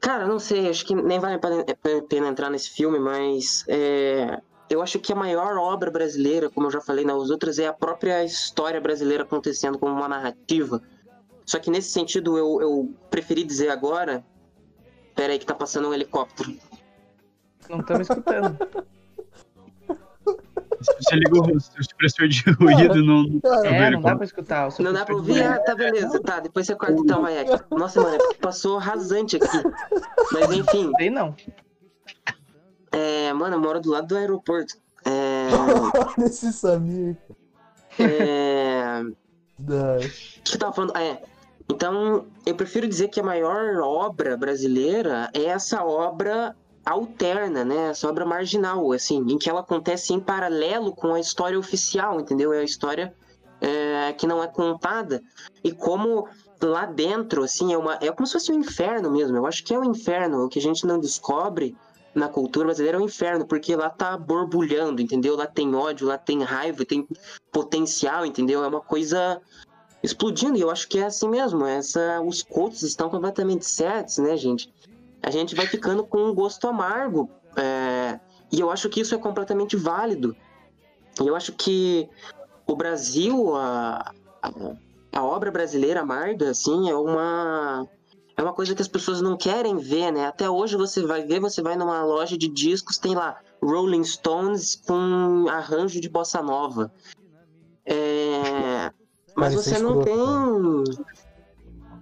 [SPEAKER 5] Cara, não sei, acho que nem vale a pena- entrar nesse filme, mas é, eu acho que a maior obra brasileira, como eu já falei nas outras, é a própria história brasileira acontecendo como uma narrativa. Só que nesse sentido eu, eu preferi dizer agora. Pera aí que tá passando um helicóptero.
[SPEAKER 3] Não estamos escutando.
[SPEAKER 2] Você ligou o supressor de ruído no.
[SPEAKER 4] Cara,
[SPEAKER 3] É, não dá pra escutar.
[SPEAKER 5] Não dá pra ouvir? Ah, tá beleza. Tá, depois você corta então, Maek. Nossa, mano, é passou rasante aqui. Mas enfim,
[SPEAKER 3] Sei não.
[SPEAKER 5] é, mano, eu moro do lado do aeroporto. É,
[SPEAKER 4] Olha esse Samir.
[SPEAKER 5] é. O que eu tava falando? Ah, é. Então, eu prefiro dizer que a maior obra brasileira é essa obra alterna, né? Essa obra marginal, assim, em que ela acontece em paralelo com a história oficial, entendeu? É a história é, que não é contada. E como lá dentro, assim, é, uma, é como se fosse um inferno mesmo. Eu acho que é um inferno. O que a gente não descobre na cultura brasileira é um inferno, porque lá tá borbulhando, entendeu? Lá tem ódio, lá tem raiva, tem potencial, entendeu? É uma coisa explodindo, e eu acho que é assim mesmo. Essa, os coaches estão completamente certos, né, gente? A gente vai ficando com um gosto amargo. é, e eu acho que isso é completamente válido. E eu acho que o Brasil, a, a, a obra brasileira amarga, assim, é uma. É uma coisa que as pessoas não querem ver, né? Até hoje você vai ver, você vai numa loja de discos, tem lá Rolling Stones com arranjo de bossa nova. É, mas
[SPEAKER 4] Cara, é
[SPEAKER 5] você não tem.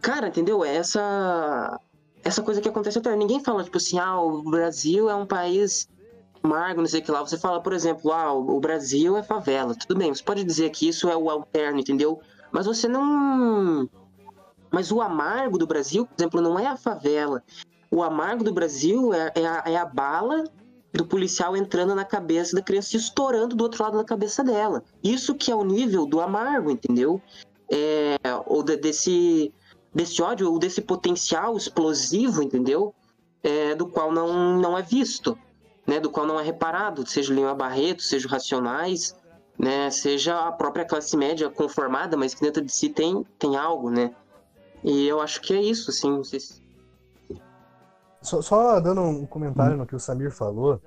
[SPEAKER 5] Cara, entendeu? É Essa essa coisa que acontece até. Ninguém fala, tipo assim, ah, o Brasil é um país amargo, não sei o que lá. Você fala, por exemplo, ah, o Brasil é favela. Tudo bem, você pode dizer que isso é o alterno, entendeu? Mas você não. Mas o amargo do Brasil, por exemplo, não é a favela. O amargo do Brasil é, é a, é a bala do policial entrando na cabeça da criança e estourando do outro lado da cabeça dela. Isso que é o nível do amargo, entendeu? É, ou de- desse, desse ódio, ou desse potencial explosivo, entendeu? É, do qual não, não é visto, né? Do qual não é reparado, seja o Lima Barreto, seja Racionais, né? Seja a própria classe média conformada, mas que dentro de si tem, tem algo, né? E eu acho que é isso, assim.
[SPEAKER 4] Só, só dando um comentário no que o Samir falou,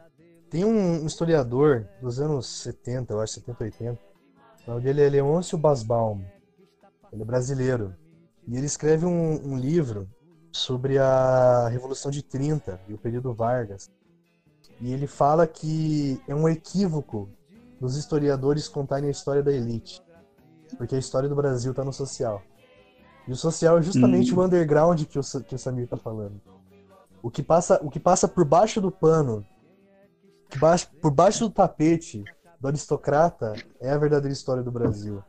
[SPEAKER 4] tem um historiador dos anos 70, eu acho, 70, 80. O nome dele é Leôncio Basbaum. Ele é brasileiro. E ele escreve um, um livro sobre a Revolução de 30 e o período Vargas. E ele fala que é um equívoco dos historiadores contarem a história da elite. Porque a história do Brasil está no social. E o social é justamente
[SPEAKER 2] Hum.
[SPEAKER 4] o underground que o, que o Samir está falando. O que passa, o que passa por baixo do pano, baixo, por baixo do tapete do aristocrata é a verdadeira história do Brasil.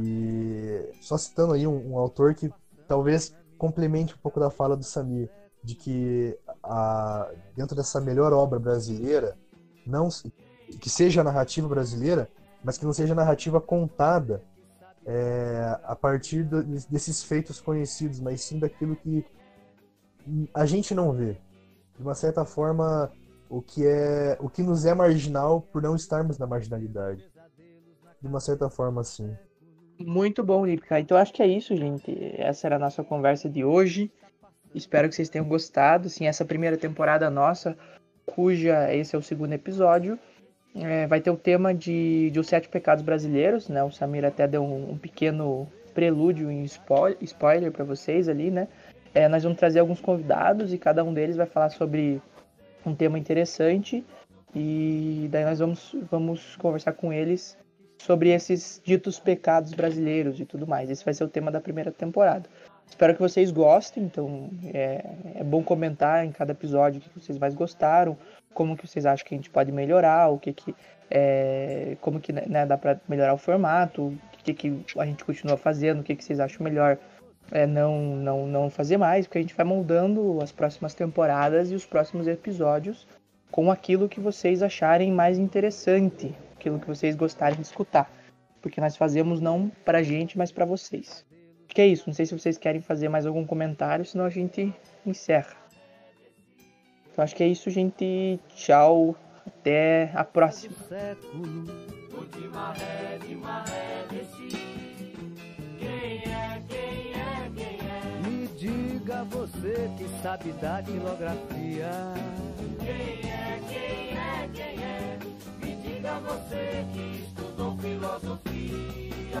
[SPEAKER 4] E só citando aí um, um autor que talvez complemente um pouco da fala do Samir, de que a, dentro dessa melhor obra brasileira, não que seja a narrativa brasileira, mas que não seja narrativa contada é, a partir do- desses feitos conhecidos, mas sim daquilo que a gente não vê. De uma certa forma, o que é o que nos é marginal por não estarmos na marginalidade. De uma certa forma, sim.
[SPEAKER 3] Muito bom, Lipka. Então acho que é isso, gente. Essa era a nossa conversa de hoje. Espero que vocês tenham gostado. Sim, essa primeira temporada nossa, cuja esse é o segundo episódio, é, vai ter o tema de, de Os Sete Pecados Brasileiros, né? O Samir até deu um, um pequeno prelúdio em spoil- spoiler para vocês ali, né? É, nós vamos trazer alguns convidados e cada um deles vai falar sobre um tema interessante e daí nós vamos, vamos conversar com eles sobre esses ditos pecados brasileiros e tudo mais. Esse vai ser o tema da primeira temporada. Espero que vocês gostem, então é, é bom comentar em cada episódio o que vocês mais gostaram, como que vocês acham que a gente pode melhorar, o que que é, como que né, dá para melhorar o formato, o que que a gente continua fazendo, o que que vocês acham melhor é, não, não, não fazer mais, porque a gente vai moldando as próximas temporadas e os próximos episódios com aquilo que vocês acharem mais interessante, aquilo que vocês gostarem de escutar. Porque nós fazemos não pra gente, mas pra vocês. Que é isso. Não sei se vocês querem fazer mais algum comentário, senão a gente encerra. Então acho que é isso, gente. Tchau. Até a próxima.
[SPEAKER 7] Me diga você que sabe da. Quem é, quem é, quem é? diga você que estudou filosofia.